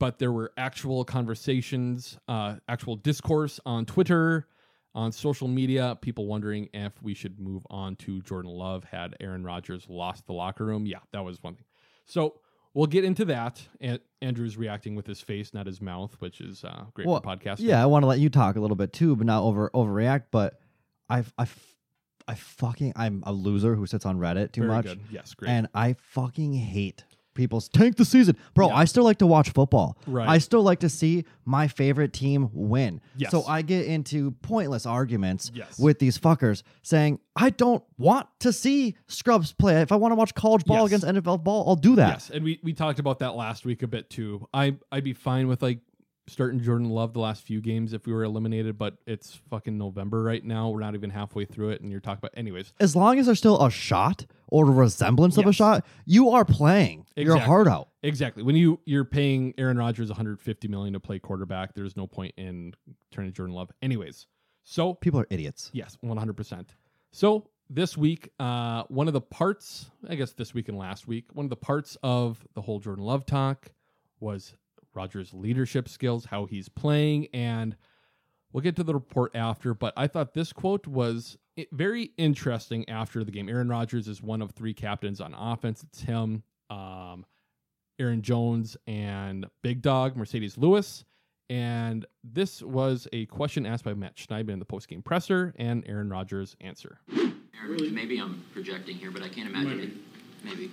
but there were actual conversations, uh, actual discourse on Twitter, on social media, people wondering if we should move on to Jordan Love had Aaron Rodgers lost the locker room. Yeah, that was one thing. So we'll get into that. And Andrew's reacting with his face, not his mouth, which is uh, great Well, for podcasting. Yeah, I want to let you talk a little bit too, but not over overreact. But I I I fucking I'm a loser who sits on Reddit too Very much. good. Yes, great. And I fucking hate people's tank the season, bro. Yeah. I still like to watch football. Right. I still like to see my favorite team win. Yes. So I get into pointless arguments Yes. with these fuckers saying I don't want to see scrubs play. If I want to watch college ball Yes. against NFL ball, I'll do that. Yes, and we, we talked about that last week a bit too. I I'd be fine with like starting Jordan Love the last few games if we were eliminated, but it's fucking November right now. We're not even halfway through it, and you're talking about anyways. As long as there's still a shot or a resemblance of a shot, you are playing your Exactly. heart out. Exactly. When you you're paying Aaron Rodgers 150 million to play quarterback, there's no point in turning Jordan Love. Anyways, so People are idiots. Yes, 100%. So this week, uh, one of the parts, I guess this week and last week, one of the parts of the whole Jordan Love talk was Rodgers' leadership skills, how he's playing, and we'll get to the report after. But I thought this quote was very interesting after the game. Aaron Rodgers is one of three captains on offense. It's him, um, Aaron Jones, and Big Dog Marcedes Lewis. And this was a question asked by Matt Schneidman in the postgame presser, and Aaron Rodgers' answer. Aaron, maybe I'm projecting here, but I can't imagine it. Maybe.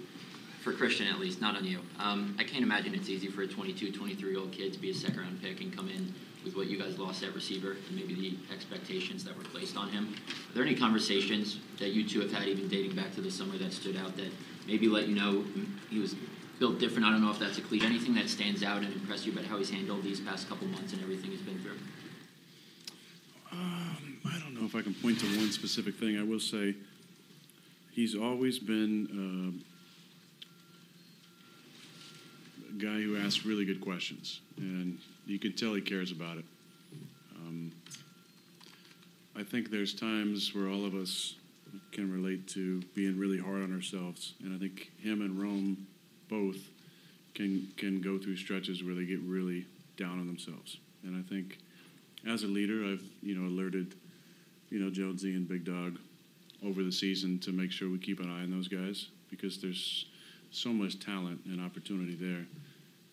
For Christian, at least, not on you. Um, I can't imagine it's easy for a 22, 23 year old kid to be a second round pick and come in with what you guys lost at receiver and maybe the expectations that were placed on him. Are there any conversations that you two have had, even dating back to the summer, that stood out that maybe let you know he was built different? I don't know if that's a cliche. Anything that stands out and impressed you about how he's handled these past couple months and everything he's been through? I don't know if I can point to one specific thing. I will say he's always been um a guy who asks really good questions, and you can tell he cares about it. Um, I think there's times where all of us can relate to being really hard on ourselves, and I think him and Rome both can can go through stretches where they get really down on themselves, and I think as a leader, I've you know alerted you know Jonesy and Big Dog over the season to make sure we keep an eye on those guys because there's so much talent and opportunity there.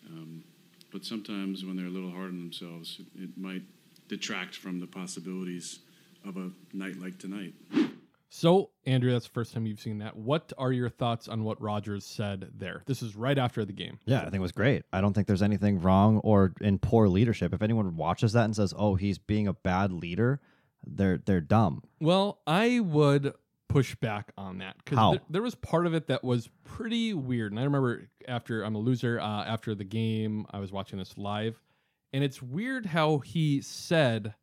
Um, but sometimes when they're a little hard on themselves, it, it might detract from the possibilities of a night like tonight. So, Andrew, that's the first time you've seen that. What are your thoughts on what Rodgers said there? This is right after the game. Yeah, I think it was great. I don't think there's anything wrong or in poor leadership. If anyone watches that and says, "Oh, he's being a bad leader," they're they're dumb. Well, I would push back on that because there was part of it that was pretty weird. And I remember after I'm a loser, uh, after the game, I was watching this live, and it's weird how he said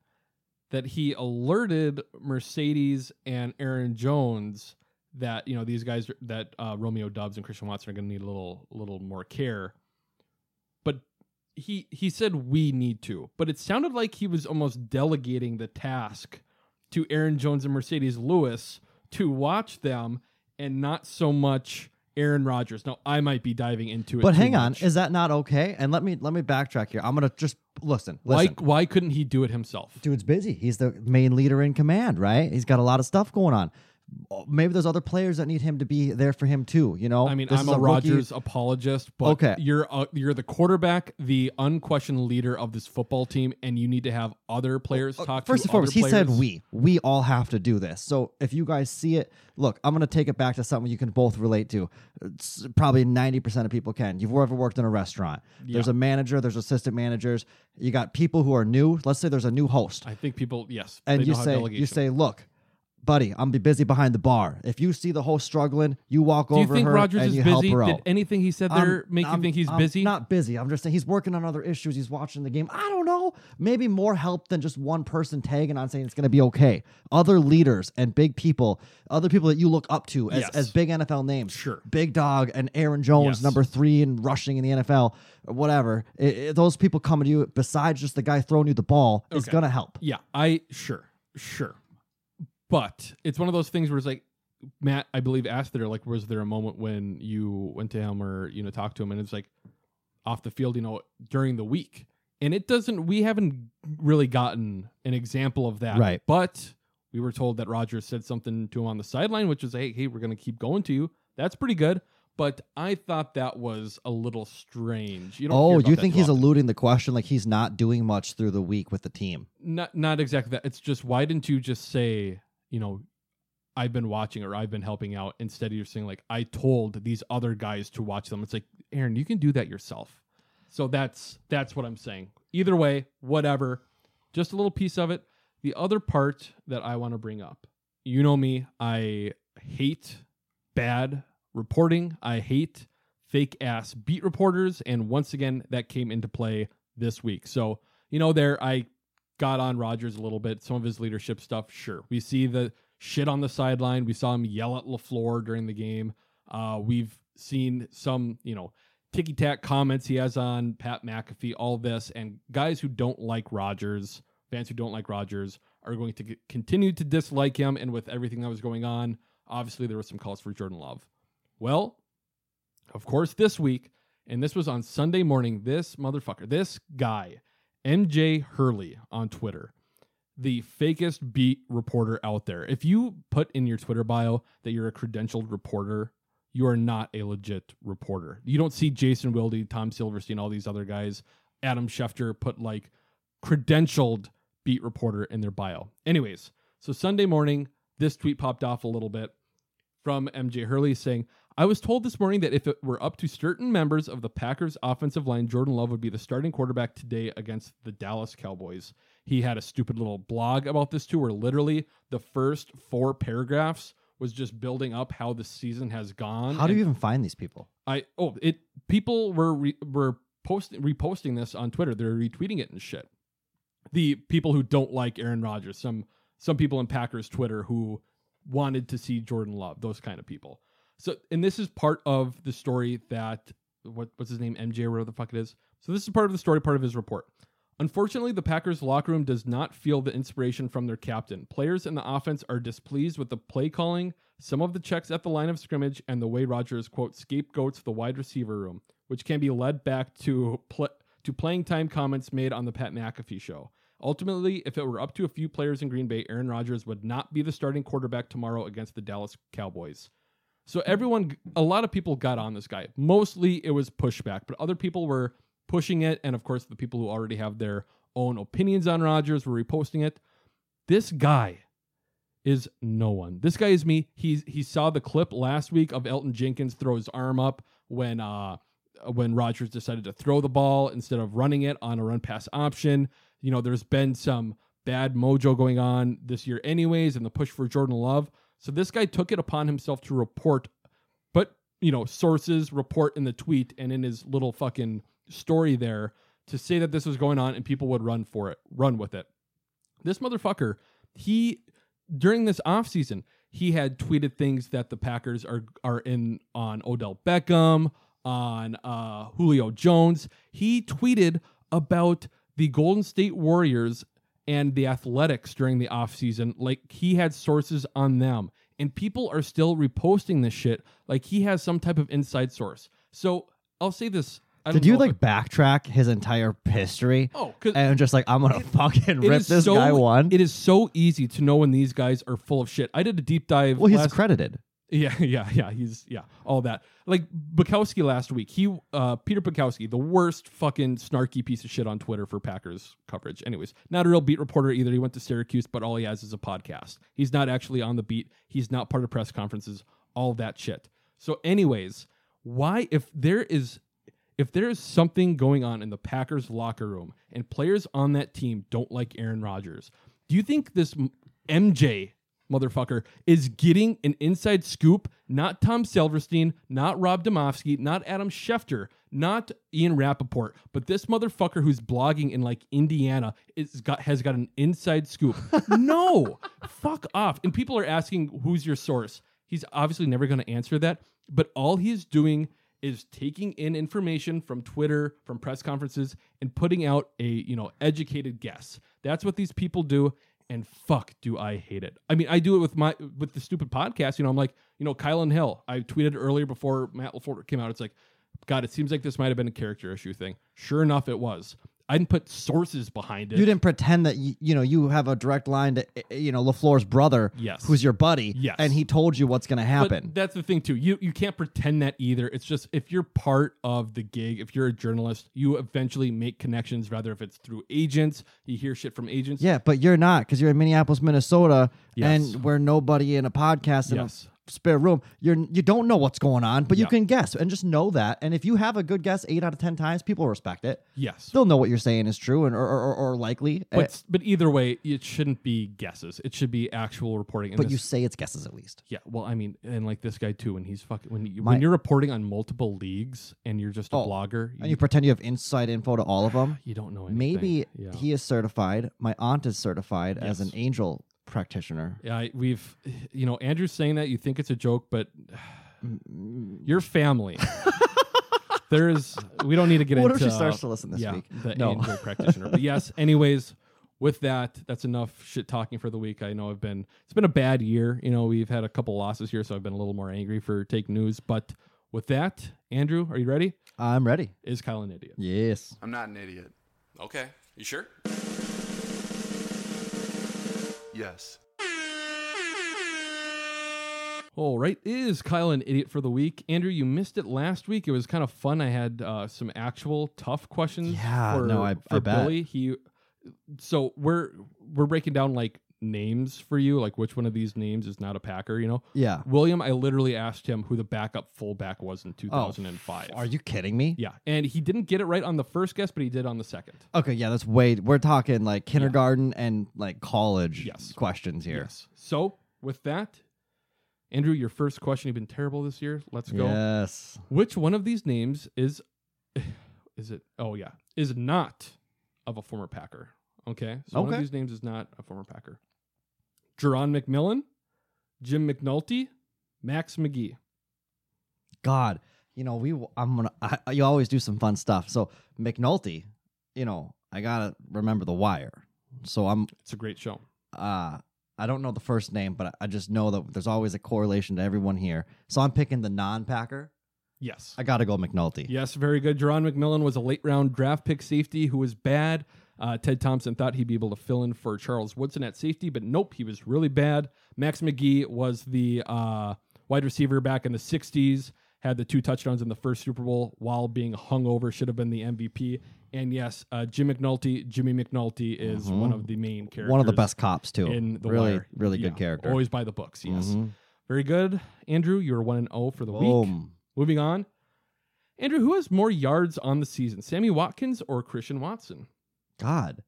that he alerted Marcedes and Aaron Jones that you know these guys that uh, Romeo Doubs and Christian Watson are going to need a little little more care. But he he said we need to, but it sounded like he was almost delegating the task to Aaron Jones and Marcedes Lewis to watch them, and not so much Aaron Rodgers. Now I might be diving into it, But hang on, much. is that not okay? And let me let me backtrack here. I'm gonna just listen. why why couldn't he do it himself? Dude's busy. He's the main leader in command, right? He's got a lot of stuff going on. Maybe there's other players that need him to be there for him too. You know, I mean, This I'm a, rookie- Rodgers apologist, but Okay. you're uh, you're the quarterback, the unquestioned leader of this football team, and you need to have other players talk Uh, First and foremost, he said we. We all have to do this. So if you guys see it, look, I'm going to take it back to something you can both relate to. It's probably 90% of people can. You've ever worked in a restaurant. There's a manager, there's assistant managers. You got people who are new. Let's say there's a new host. I think people, yes, and you say you say, "Look, buddy, I'm be busy behind the bar. If you see the host struggling, you walk Do you over think her Rodgers and is you help busy? her Did out." anything he said I'm- there make I'm- you think he's I'm busy? Not busy. I'm just saying he's working on other issues. He's watching the game. I don't know. Maybe more help than just one person tagging on saying it's going to be okay. Other leaders and big people, other people that you look up to as, Yes. as big NFL names. Sure. Big Dog and Aaron Jones, Yes. number three in rushing in the NFL, or whatever. I- I- those people coming to you, besides just the guy throwing you the ball, is Okay. going to help. Yeah, I sure, sure. But it's one of those things where it's like Matt, I believe, asked there, like, was there a moment when you went to him or you know talked to him, and it's like off the field, you know, during the week, and it doesn't. We haven't really gotten an example of that, Right. But we were told that Rodgers said something to him on the sideline, which was, "Hey, hey, we're going to keep going to you." That's pretty good. But I thought that was a little strange. You don't Oh, you think he's often. eluding the question like he's not doing much through the week with the team? not not exactly that. It's just why didn't you just say, you know, I've been watching or I've been helping out instead of you saying like I told these other guys to watch them. It's like, Aaron, you can do that yourself. So that's that's what I'm saying. Either way, whatever. Just a little piece of it. The other part that I want to bring up. You know me, I hate bad reporting. I hate fake ass beat reporters and once again that came into play this week. So, you know there I got on Rodgers a little bit, some of his leadership stuff, sure. We see the shit on the sideline. We saw him yell at LaFleur during the game. Uh, we've seen some, you know, ticky tack comments he has on Pat McAfee, all this, and guys who don't like Rodgers, fans who don't like Rodgers, are going to continue to dislike him. And with everything that was going on, obviously there was some calls for Jordan Love. Well, of course, this week, and this was on Sunday morning, this motherfucker, this guy, MJ Hurley on Twitter, the fakest beat reporter out there. If you put in your Twitter bio that you're a credentialed reporter, you are not a legit reporter. You don't see Jason Wilde, Tom Silverstein, all these other guys, Adam Schefter put like credentialed beat reporter in their bio. Anyways, so Sunday morning, this tweet popped off a little bit from MJ Hurley saying, I was told this morning that if it were up to certain members of the Packers offensive line, Jordan Love would be the starting quarterback today against the Dallas Cowboys. He had a stupid little blog about this too, where literally the first four paragraphs was just building up how the season has gone. How do you even find these people? I oh it people were re, were posting reposting this on Twitter. They're retweeting it and shit. The people who don't like Aaron Rodgers, some some people in Packers Twitter who wanted to see Jordan Love, those kind of people. So and this is part of the story that what what's his name MJ whatever the fuck it is. So this is part of the story, part of his report. Unfortunately, the Packers locker room does not feel the inspiration from their captain. Players in the offense are displeased with the play calling, some of the checks at the line of scrimmage, and the way Rodgers quote scapegoats the wide receiver room, which can be led back to pl- to playing time comments made on the Pat McAfee show. Ultimately, if it were up to a few players in Green Bay, Aaron Rodgers would not be the starting quarterback tomorrow against the Dallas Cowboys. So everyone, a lot of people got on this guy. Mostly it was pushback, but other people were pushing it, and of course the people who already have their own opinions on Rodgers were reposting it. This guy is no one. This guy is me. He's he saw the clip last week of Elgton Jenkins throw his arm up when uh when Rodgers decided to throw the ball instead of running it on a run pass option. You know, there's been some bad mojo going on this year anyways and the push for Jordan Love. So this guy took it upon himself to report but you know, sources report in the tweet and in his little fucking story there to say that this was going on and people would run for it, run with it. This motherfucker, he during this offseason, he had tweeted things that the Packers are are in on Odell Beckham, on uh, Julio Jones. He tweeted about the Golden State Warriors and the Athletics during the offseason. Like he had sources on them. And people are still reposting this shit like he has some type of inside source. So I'll say this. Did you like backtrack his entire history? Oh, and just like I'm gonna [laughs] fucking It rip this so, guy one. It is so easy to know when these guys are full of shit. I did a deep dive. well, he's last- credited. Yeah, [laughs] yeah, yeah. He's yeah, all that. Like Bukowski last week. He uh Peter Bukowski, the worst fucking snarky piece of shit on Twitter for Packers coverage. Anyways, not a real beat reporter either. He went to Syracuse, but all he has is a podcast. He's not actually on the beat. He's not part of press conferences, all that shit. So anyways, why if there is if there is something going on in the Packers locker room and players on that team don't like Aaron Rodgers, do you think this MJ motherfucker is getting an inside scoop? Not Tom Silverstein, not Rob Demovsky, not Adam Schefter, not Ian Rapoport, but this motherfucker who's blogging in like Indiana is got has got an inside scoop. [laughs] no, fuck off. And people are asking who's your source. He's obviously never going to answer that, but all he's doing is taking in information from Twitter, from press conferences, and putting out a you know educated guess. That's what these people do, and fuck, do I hate it. I mean, I do it with my with the stupid podcast. You know, I'm like, you know, Kylin Hill. I tweeted earlier before Matt LaFleur came out. It's like, God, it seems like this might have been a character issue thing. Sure enough, it was. I didn't put sources behind it. You didn't pretend that you, you know you have a direct line to eh, you know Lafleur's brother, Yes. who's your buddy, Yes. and he told you what's going to But happen. that's the thing too. You you can't pretend that either. It's just if you're part of the gig, if you're a journalist, you eventually make connections. Rather if it's through agents, you hear shit from agents. yeah, but you're not because you're in Minneapolis, Minnesota, Yes. and we're nobody in a podcast Yes. a spare room. You're you don't know what's going on, but you Yeah. can guess and just know that. And if you have a good guess, eight out of ten times, people respect it. Yes. They'll know what you're saying is true and or or, or, or likely. eh, But but either way, it shouldn't be guesses. It should be actual reporting. And but you this- say it's guesses at least. yeah. Well, I mean, and like this guy too. When he's fucking when you, My- when you're reporting on multiple leagues and you're just a Oh, blogger, And you pretend you have inside info to all of them. [sighs] you don't know anything. Maybe Yeah. he is certified. My aunt is certified as an angel practitioner. Yeah, I- we've, [sighs] you know, Andrew's saying that you think it's a joke, but [sighs] your family. [laughs] there is. We don't need to get What if into. she starts uh, to listen this yeah, week? The No. angel practitioner. But yes. [laughs] Anyways, with that, that's enough shit talking for the week. I know I've been. It's been a bad year. You know, we've had a couple losses here, so I've been a little more angry for take news. But with that, Andrew, are you ready? I'm ready. Is Kyle an idiot? Yes. I'm not an idiot. Okay. You sure? Yes. All right, is Kyle an idiot for the week? Andrew, you missed it last week. It was kind of fun. I had uh, some actual tough questions. Yeah, for, no, I- for I bet. Billy. He, so we're we're breaking down like names for you, like which one of these names is not a Packer. You know? Yeah. William, I literally asked him who the backup fullback was in Oh, 2005. Are you kidding me? Yeah, and he didn't get it right on the first guess, but he did on the second. Okay, yeah, that's way. We're talking like kindergarten and like college Yes. questions here. Yes. So with that, Andrew, your first question. You've been terrible this year. Let's go. Yes. Which one of these names is [sighs] is it? Oh yeah, is not of a former Packer. Okay, so one of these names is not a former Packer. Jerron McMillian, Jim McNulty, Max McGee. God, you know we. I'm gonna. I, you always do some fun stuff. So McNulty, you know, I gotta remember the wire. So I'm. It's a great show. Uh I don't know the first name, but I just know that there's always a correlation to everyone here. So I'm picking the non-Packer. Yes. I gotta go McNulty. Yes, very good. Jerron McMillian was a late round draft pick safety who was bad. Uh, Ted Thompson thought he'd be able to fill in for Charles Woodson at safety, but nope, he was really bad. Max McGee was the uh, wide receiver back in the 60s, had the two touchdowns in the first Super Bowl while being hungover, should have been the MVP. And yes, uh, Jim McNulty, Jimmy McNulty is Mhm. one of the main characters. One of the best cops too. In the really, Wire. really Yeah, good character. Always by the books, yes. Mhm. Very good. Andrew, you're 1 and 0 for the week. Moving on. Andrew, who has more yards on the season, Sammy Watkins or Christian Watson? God.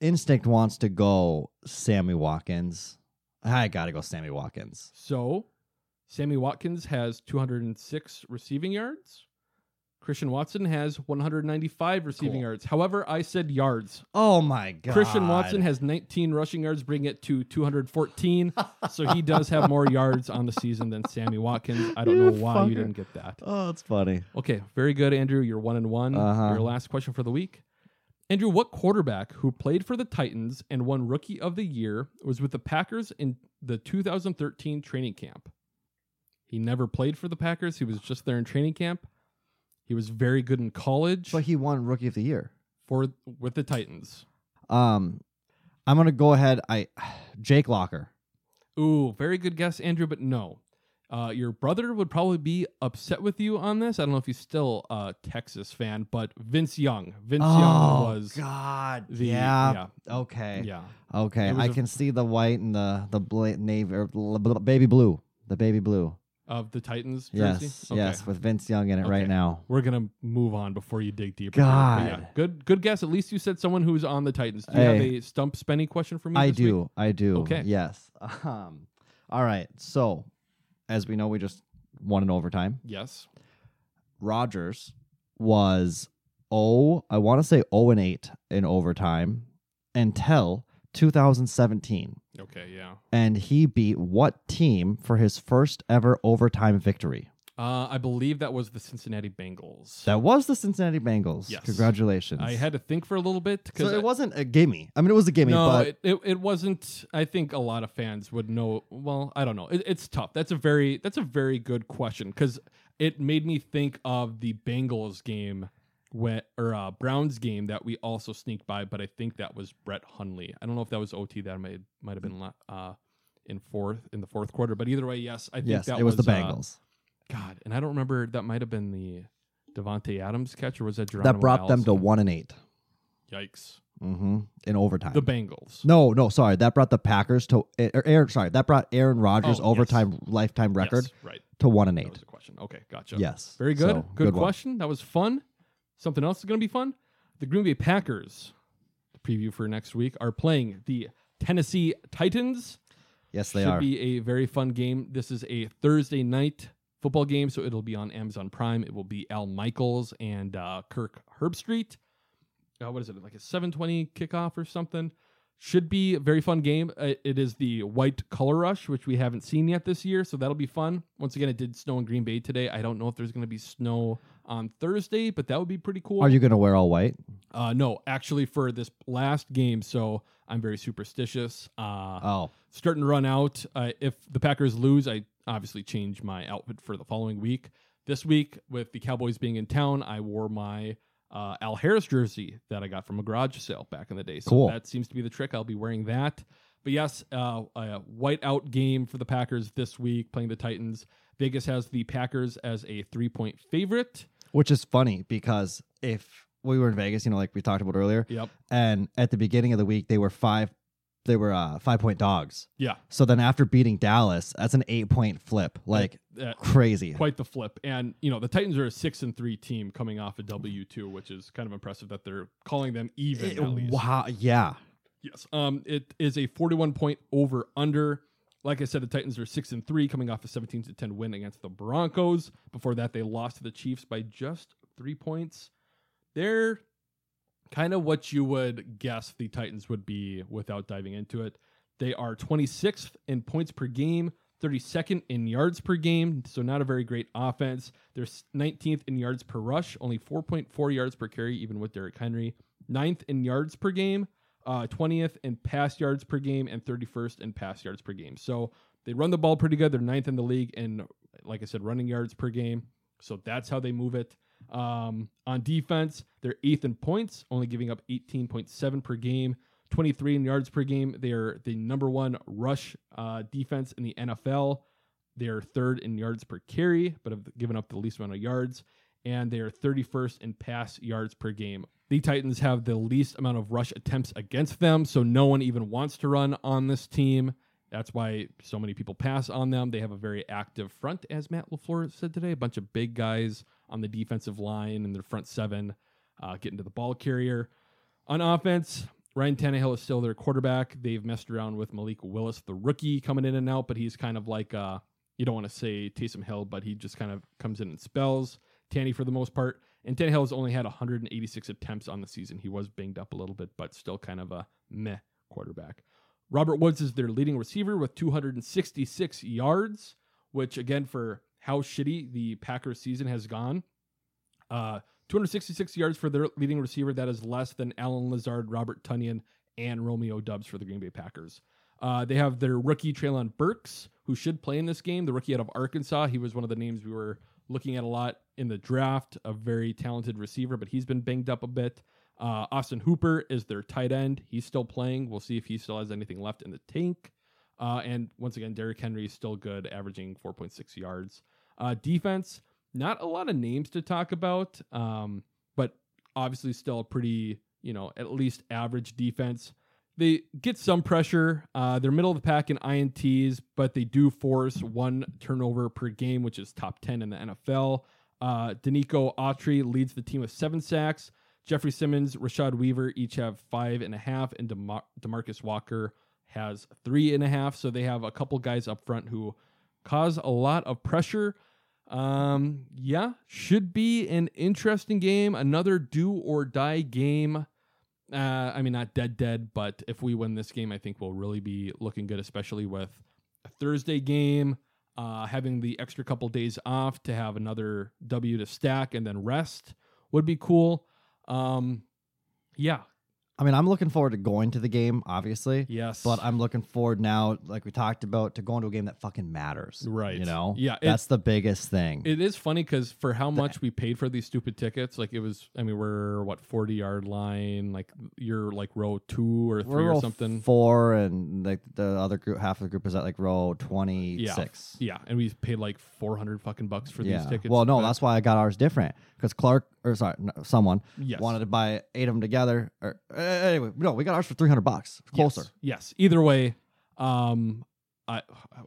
Instinct wants to go Sammy Watkins. I gotta go Sammy Watkins. So, Sammy Watkins has 206 receiving yards. Christian Watson has 195 receiving Cool. yards. However, I said yards. Oh my god. Christian Watson has 19 rushing yards, bringing it to 214. [laughs] so he does have more yards on the season than Sammy Watkins. I don't You know why you didn't get that. Oh, it's funny. Okay, very good, Andrew. You're one and one. Uh-huh. Your last question for the week. Andrew, what quarterback who played for the Titans and won Rookie of the Year was with the Packers in the 2013 training camp? He never played for the Packers. He was just there in training camp. He was very good in college But he won Rookie of the Year. for with the Titans. Um, I'm gonna go ahead. I [sighs] Jake Locker. Ooh, very good guess, Andrew, but no. Uh, your brother would probably be upset with you on this. I don't know if he's still a Texas fan, but Vince Young. Vince Young Oh, was God. the yeah. yeah Okay. yeah. Okay. I a- can see the white and the the bla- navy or baby blue. The baby blue. of the Titans jersey. Yes. Okay. Yes. With Vince Young in it right now. We're gonna move on before you dig deeper. But yeah, good good guess. At least you said someone who's on the Titans. Do you have a stump spenny question for me? I this week? do. I do. Okay. Yes. [laughs] Um. All right. So, as we know, we just won in overtime. Yes. Rodgers was oh, I want to say 0 and 8 in overtime until 2017. Okay. Yeah. And he beat what team for his first ever overtime victory? Uh, I believe that was the Cincinnati Bengals. That was the Cincinnati Bengals. Yes. Congratulations. I had to think for a little bit so because it wasn't a gimme. I mean, it was a gimme, no, but it, it it wasn't. I think a lot of fans would know. Well, I don't know. It, it's tough. That's a very that's a very good question because it made me think of the Bengals game, when, or uh, Browns game that we also sneaked by. But I think that was Brett Hundley. I don't know if that was OT. That might might have been uh, in fourth in the fourth quarter. But either way, yes, I think yes, that it was, the uh, Bengals. God, and I don't remember. That might have been the Davante Adams catch, or was that that Geronimo brought them to Allison? 1 and 8. Yikes! Mm-hmm. In overtime. The Bengals. No, no, sorry. That brought the Packers to or Aaron. Sorry, that brought Aaron Rodgers' Oh, yes. overtime lifetime record Yes, right. to one and That eight. was the question. Okay, gotcha. Yes. Very good. So, good good one. question. That was fun. Something else is going to be fun. The Green Bay Packers, the preview for next week, are playing the Tennessee Titans. Yes, they Should are. be a very fun game. This is a Thursday night football game, so it'll be on Amazon Prime. It will be Al Michaels and uh, Kirk Herbstreit. Uh, what is it? Like a 7:20 kickoff or something. Should be a very fun game. Uh, it is the white color rush, which we haven't seen yet this year, so that'll be fun. Once again, it did snow in Green Bay today. I don't know if there's going to be snow on Thursday, but that would be pretty cool. Are you going to wear all white? Uh, no, actually, for this last game, so I'm very superstitious. Uh, Oh. starting to run out. Uh, if the Packers lose, I obviously change my outfit for the following week. This week, with the Cowboys being in town, I wore my uh, Al Harris jersey that I got from a garage sale back in the day. So Cool. that seems to be the trick. I'll be wearing that. But yes, uh, a white out game for the Packers this week, playing the Titans. Vegas has the Packers as a three point favorite. Which is funny because if we were in Vegas, you know, like we talked about earlier, Yep. and at the beginning of the week they were five, they were uh, five point dogs. Yeah. So then after beating Dallas, that's an eight point flip, like Uh, crazy. quite the flip. And you know, the Titans are a six and three team coming off a W two, which is kind of impressive that they're calling them even. It- at least. wow, yeah. Yes. Um, it is a forty one point over under. Like I said, the Titans are six and three, coming off a seventeen to ten win against the Broncos. Before that, they lost to the Chiefs by just three points. They're kind of what you would guess the Titans would be without diving into it. They are 26th in points per game, 32nd in yards per game, so not a very great offense. They're 19th in yards per rush, only 4.4 yards per carry, even with Derrick Henry. Ninth in yards per game, uh, 20th in pass yards per game, and 31st in pass yards per game. So they run the ball pretty good. They're ninth in the league in, like I said, running yards per game. So that's how they move it. Um, on defense, they're eighth in points, only giving up 18.7 per game, 23 in yards per game. They are the number one rush uh, defense in the NFL. They are third in yards per carry, but have given up the least amount of yards. And they are 31st in pass yards per game. The Titans have the least amount of rush attempts against them, so no one even wants to run on this team. That's why so many people pass on them. They have a very active front, as Matt LaFleur said today. A bunch of big guys on the defensive line and their front seven uh, getting to the ball carrier. On offense, Ryan Tannehill is still their quarterback. They've messed around with Malik Willis, the rookie, coming in and out, but he's kind of like, uh, you don't want to say Taysom Hill, but he just kind of comes in and spells. Tanny for the most part. And Tannehill has only had 186 attempts on the season. He was banged up a little bit, but still kind of a meh quarterback. Robert Woods is their leading receiver with 266 yards, which again for how shitty the Packers season has gone, uh, 266 yards for their leading receiver. That is less than Allen Lazard, Robert Tonyan, and Romeo Doubs for the Green Bay Packers. Uh, they have their rookie Treylon Burks, who should play in this game. The rookie out of Arkansas. He was one of the names we were looking at a lot in the draft. A very talented receiver, but he's been banged up a bit. Uh, Austin Hooper is their tight end. He's still playing. We'll see if he still has anything left in the tank. Uh, and once again, Derrick Henry is still good, averaging 4.6 yards. Uh, defense, not a lot of names to talk about, um, but obviously still a pretty, you know, at least average defense. They get some pressure. Uh, they're middle of the pack in INTs, but they do force one turnover per game, which is top 10 in the NFL. Uh, Denico Autry leads the team with seven sacks. Jeffrey Simmons, Rashad Weaver each have five and a half, and DeMar- Demarcus Walker has three and a half. So they have a couple guys up front who cause a lot of pressure. Um, yeah, should be an interesting game. Another do or die game. Uh, I mean, not dead, dead, but if we win this game, I think we'll really be looking good, especially with a Thursday game. Uh, having the extra couple days off to have another W to stack and then rest would be cool. Um, yeah, I mean, I'm looking forward to going to the game, obviously. Yes. But I'm looking forward now, like we talked about, to going to a game that fucking matters. Right. You know? Yeah, That's the biggest thing. It is funny because for how much we paid for these stupid tickets, like it was, I mean, we're what forty yard line, like you're like row two or 3 We're or row something. Four, and like the other group, half of the group is at like row 26. Yeah, yeah, and we paid like four hundred fucking bucks for these tickets. Well, no, but- that's why I got ours different because Clark or sorry, no, someone Yes. wanted to buy eight of them together. Or anyway, no, we got ours for three hundred bucks, closer. Yes, yes. Either way, um, I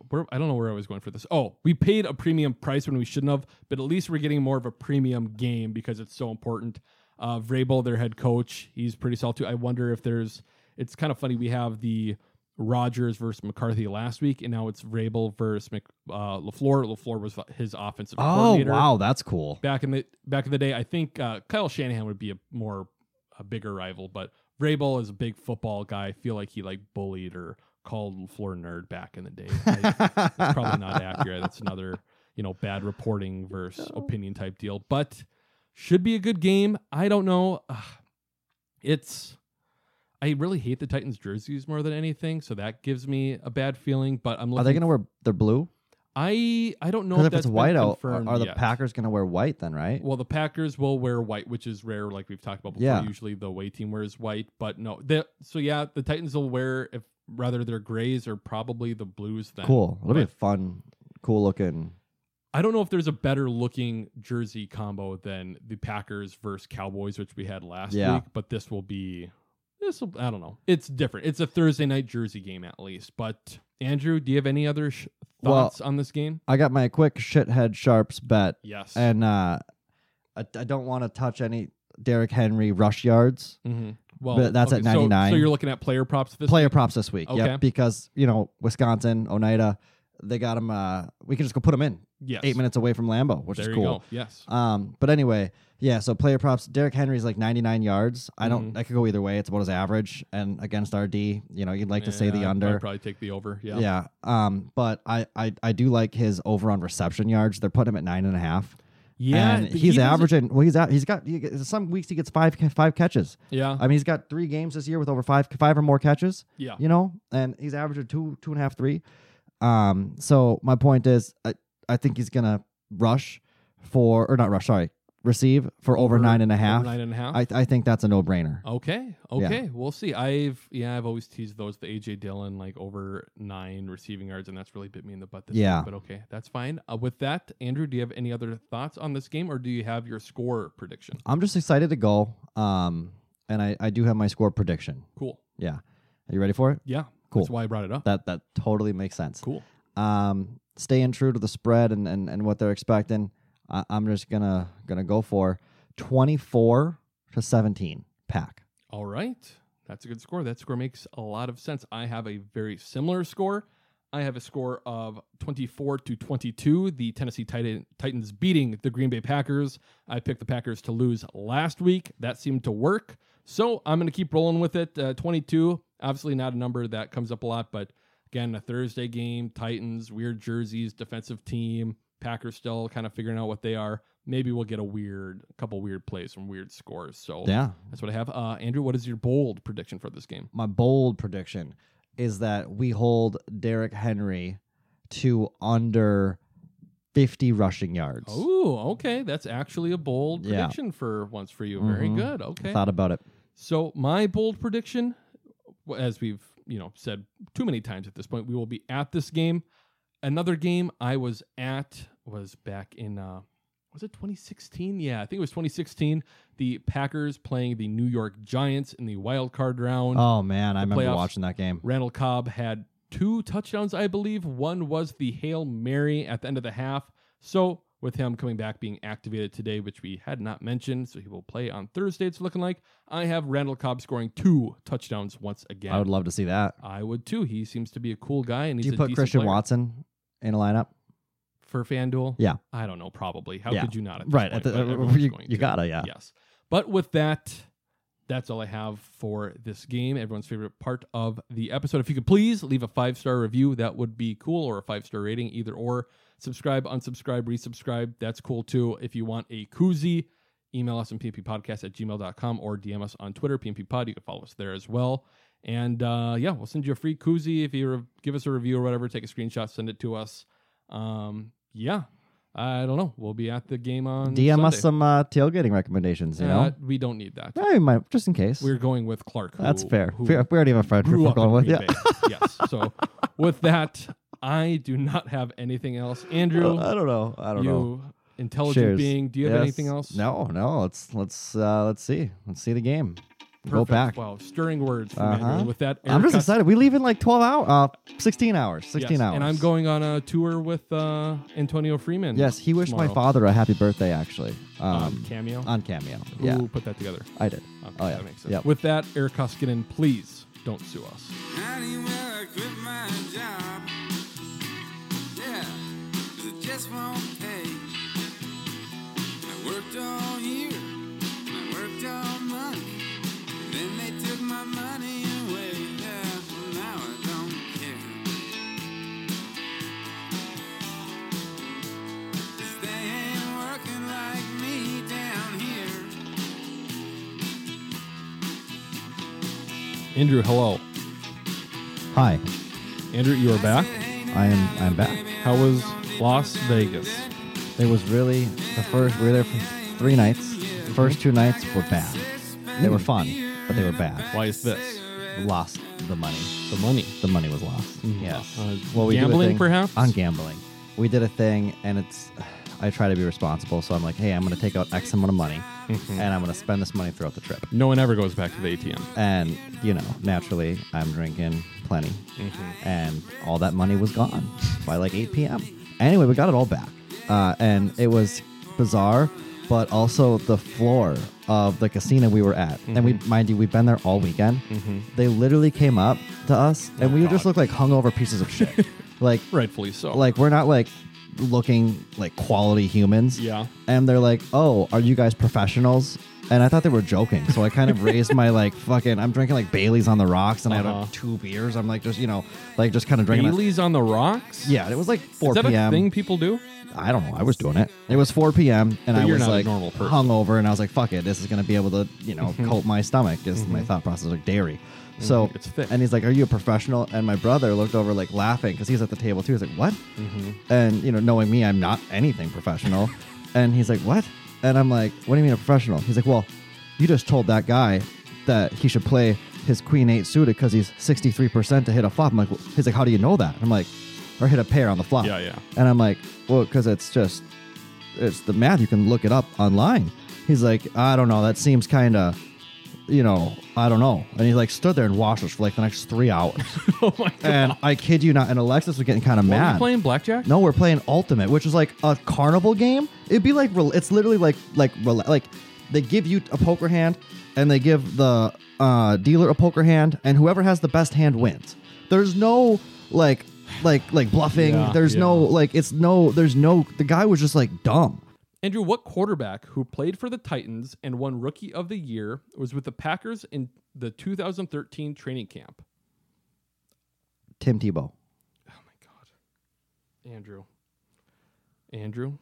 where, I don't know where I was going for this. Oh, we paid a premium price when we shouldn't have, but at least we're getting more of a premium game because it's so important. Uh, Vrabel, their head coach, he's pretty solid too. I wonder if there's. It's kind of funny. We have the Rodgers versus McCarthy last week, and now it's Vrabel versus Mc, uh, LaFleur. LaFleur was his offensive Oh coordinator. wow, that's cool. Back in the back in the day, I think uh, Kyle Shanahan would be a more a bigger rival, but Vrabel is a big football guy. I feel like he like bullied or called Floor nerd back in the day. I- it's probably not accurate. That's another you know bad reporting [laughs] versus opinion type deal, but should be a good game. I don't know. It's I really hate the Titans jerseys more than anything, so that gives me a bad feeling. But I'm looking. Are they going to wear their blue? I I don't know if, if it's that's been white out, are, confirmed are the yet. Packers going to wear white then? Right? Well, the Packers will wear white, which is rare, like we've talked about before. Yeah. Usually the away team wears white, but no. The, so yeah, the Titans will wear if rather their grays or probably the blues. Then cool. It'll be a fun, cool looking. I don't know if there's a better looking jersey combo than the Packers versus Cowboys, which we had last Yeah. week. But this will be this. will I don't know. It's different. It's a Thursday night jersey game at least. But Andrew, do you have any other sh- Well, on this game? I got my quick shithead sharps bet. Yes. And uh, I, I don't want to touch any Derrick Henry rush yards. Mm-hmm. Well, but that's okay, at so- 99. So, you're looking at player props this player week? props this week. Okay. Yep, because you know Wisconsin, Oneida, they got him. Uh, we can just go put him in. Yes. eight minutes away from Lambeau, which There is you cool. go. Yes. Um, but anyway, yeah. So player props. Derrick Henry's like 99 yards. I don't. Mhm. I could go either way. It's about his average, and against RD, you know, you'd like to say the Yeah, I'd under. probably take the over. Yeah. Yeah. Um, but I, I I do like his over on reception yards. They're putting him at nine and a half. Yeah, and he's he averaging. Well, he's out. He's got he, some weeks he gets five five catches. Yeah. I mean, he's got three games this year with over five five or more catches. Yeah. you know, and he's averaging two two and a half three. Um, so my point is, I I think he's gonna rush for or not rush. Sorry, receive for over, Over- nine and a half. nine and a half? I I think that's a no brainer. Okay. Yeah. Okay. We'll see. I've yeah, I've always teased those the AJ Dillon like over nine receiving yards, and that's really bit me in the butt. This Yeah. week, but okay, that's fine. Uh, with that, Andrew, do you have any other thoughts on this game, or do you have your score prediction? I'm just excited to go. Um, and I I do have my score prediction. Cool. Yeah. Are you ready for it? Yeah. Cool. That's why I brought it up. That that totally makes sense. Cool. Um, staying true to the spread and and, and what they're expecting. I, I'm just gonna gonna go for 24 to 17 pack. All right. That's a good score. That score makes a lot of sense. I have a very similar score. I have a score of 24 to 22. The Tennessee Titan, Titans beating the Green Bay Packers. I picked the Packers to lose last week. That seemed to work. So I'm going to keep rolling with it. Uh, 22, obviously not a number that comes up a lot, but again, a Thursday game, Titans, weird jerseys, defensive team, Packers still kind of figuring out what they are. Maybe we'll get a weird, a couple weird plays from weird scores. So Yeah. that's what I have. Uh, Andrew, what is your bold prediction for this game? My bold prediction is that we hold Derrick Henry to under 50 rushing yards. Oh, okay. That's actually a bold Yeah. prediction for once for you. Very Mhm. good. Okay. Thought about it. So my bold prediction, as we've you know said too many times at this point, we will be at this game. Another game I was at was back in uh, was it 2016? Yeah, I think it was 2016. The Packers playing the New York Giants in the wild card round. Oh, man. I remember playoffs. watching that game. Randall Cobb had two touchdowns, I believe. One was the Hail Mary at the end of the half. So, with him coming back being activated today, which we had not mentioned, so he will play on Thursday, it's looking like. I have Randall Cobb scoring two touchdowns once again. I would love to see that. I would too. He seems to be a cool guy, and Do you put Christian player. Watson in a lineup? for FanDuel? Yeah. I don't know, probably. How Yeah. could you not? At Right, at the- you- you gotta, yeah. Yes. But with that, that's all I have for this game. Everyone's favorite part of the episode. If you could please leave a five star review, that would be cool, or a five star rating, either or. Subscribe, unsubscribe, resubscribe. That's cool too. If you want a koozie, email us on pmpodcast at gmail.com or DM us on Twitter, pmpod. You can follow us there as well. And uh, yeah, we'll send you a free koozie if you re- give us a review or whatever. Take a screenshot, send it to us. Um, yeah, I don't know. We'll be at the game on DM us some uh, tailgating recommendations, you Uh, know? we don't need that. Yeah, we might, just in case. We're going with Clark. That's who- fair. who We already have a friend grew we're going with. Yeah. Yes. So [laughs] with that, I do not have anything else. Andrew, I don't know. I don't you know. intelligent Cheers. being. Do you have Yes. anything else? No, no. Let's let's uh, let's see. Let's see the game. Go back. Wow, stirring words from Uh-huh. And With that, I'm just Eric excited. We leave in like 12 hours, uh, 16 hours, 16 Yes, hours. And I'm going on a tour with uh, Antonio Freeman. Yes, he wished my father a happy birthday. Actually, um, On Cameo? On Cameo. Who yeah, put that together? I did. Okay, oh yeah, that makes sense. Yep. With that, Eric Koskinen, please don't sue us. Just won't pay. I worked all year, I worked all month. Then they took my money away. Yeah, well, now I don't care. 'Cause they ain't working like me down here. Andrew, hello. Hi, Andrew, you are back. I am. I'm back. How was Las Vegas? It was really the first. We were there for three nights. The first two nights were bad. They were fun, but they were bad. Why is this? Lost the money. The money. The money was lost. Mhm. Yes. Uh, well, we did a gambling, thing- perhaps? On gambling, we did a thing, and it's. I try to be responsible, so I'm like, hey, I'm going to take out X amount of money, Mhm. and I'm going to spend this money throughout the trip. No one ever goes back to the ATM. And you know, naturally, I'm drinking plenty, Mhm. and all that money was gone by like 8 p.m. Anyway, we got it all back, uh, and it was bizarre, but also the floor of the casino we were at, and we, mind you, we've been there all weekend. Mhm. They literally came up to us, and we just looked like hungover pieces of shit. [laughs] like rightfully so. Like we're not like looking like quality humans. Yeah. And they're like, "Oh, are you guys professionals?" And I thought they were joking, so I kind of raised my [laughs] like fucking. I'm drinking like Bailey's on the rocks, and I Uh-huh. had like, two beers. I'm like just you know like just kind of drinking. Bailey's on the rocks? yeah, it was like 4 Is that p.m. a thing people do? I don't know. I was doing it. It was 4 p.m. and But I you're was not a like normal person. hungover, and I was like, "Fuck it, this is gonna be able to, you know, [laughs] coat my stomach." Just my Mhm. thought process like dairy. So it's thick. and he's like, "Are you a professional?" And my brother looked over like laughing because he's at the table too. He's like, "What?" Mhm. And you know, knowing me, I'm not anything professional. [laughs] and he's like, "What?" And I'm like, "What do you mean a professional?" He's like, "Well, you just told that guy that he should play his queen eight suited because he's 63% to hit a flop." I'm like, well, "He's like, how do you know that?" I'm like, "Or hit a pair on the flop." Yeah, yeah. And I'm like, "Well, because it's just it's the math. You can look it up online." He's like, "I don't know. That seems kind of." You know, I don't know. And he like stood there and watched us for like the next three hours. [laughs] oh my god! And I kid you not. And Alexis was getting kind of What, were mad. you playing blackjack? No, we're playing Ultimate, which is like a carnival game. It'd be like rel- it's literally like like like they give you a poker hand and they give the uh, dealer a poker hand, and whoever has the best hand wins. There's no like like like bluffing. Yeah, there's no like it's no there's no the guy was just like dumb. Andrew, what quarterback who played for the Titans and won Rookie of the Year was with the Packers in the 2013 training camp? Tim Tebow. Oh my God, Andrew. Andrew.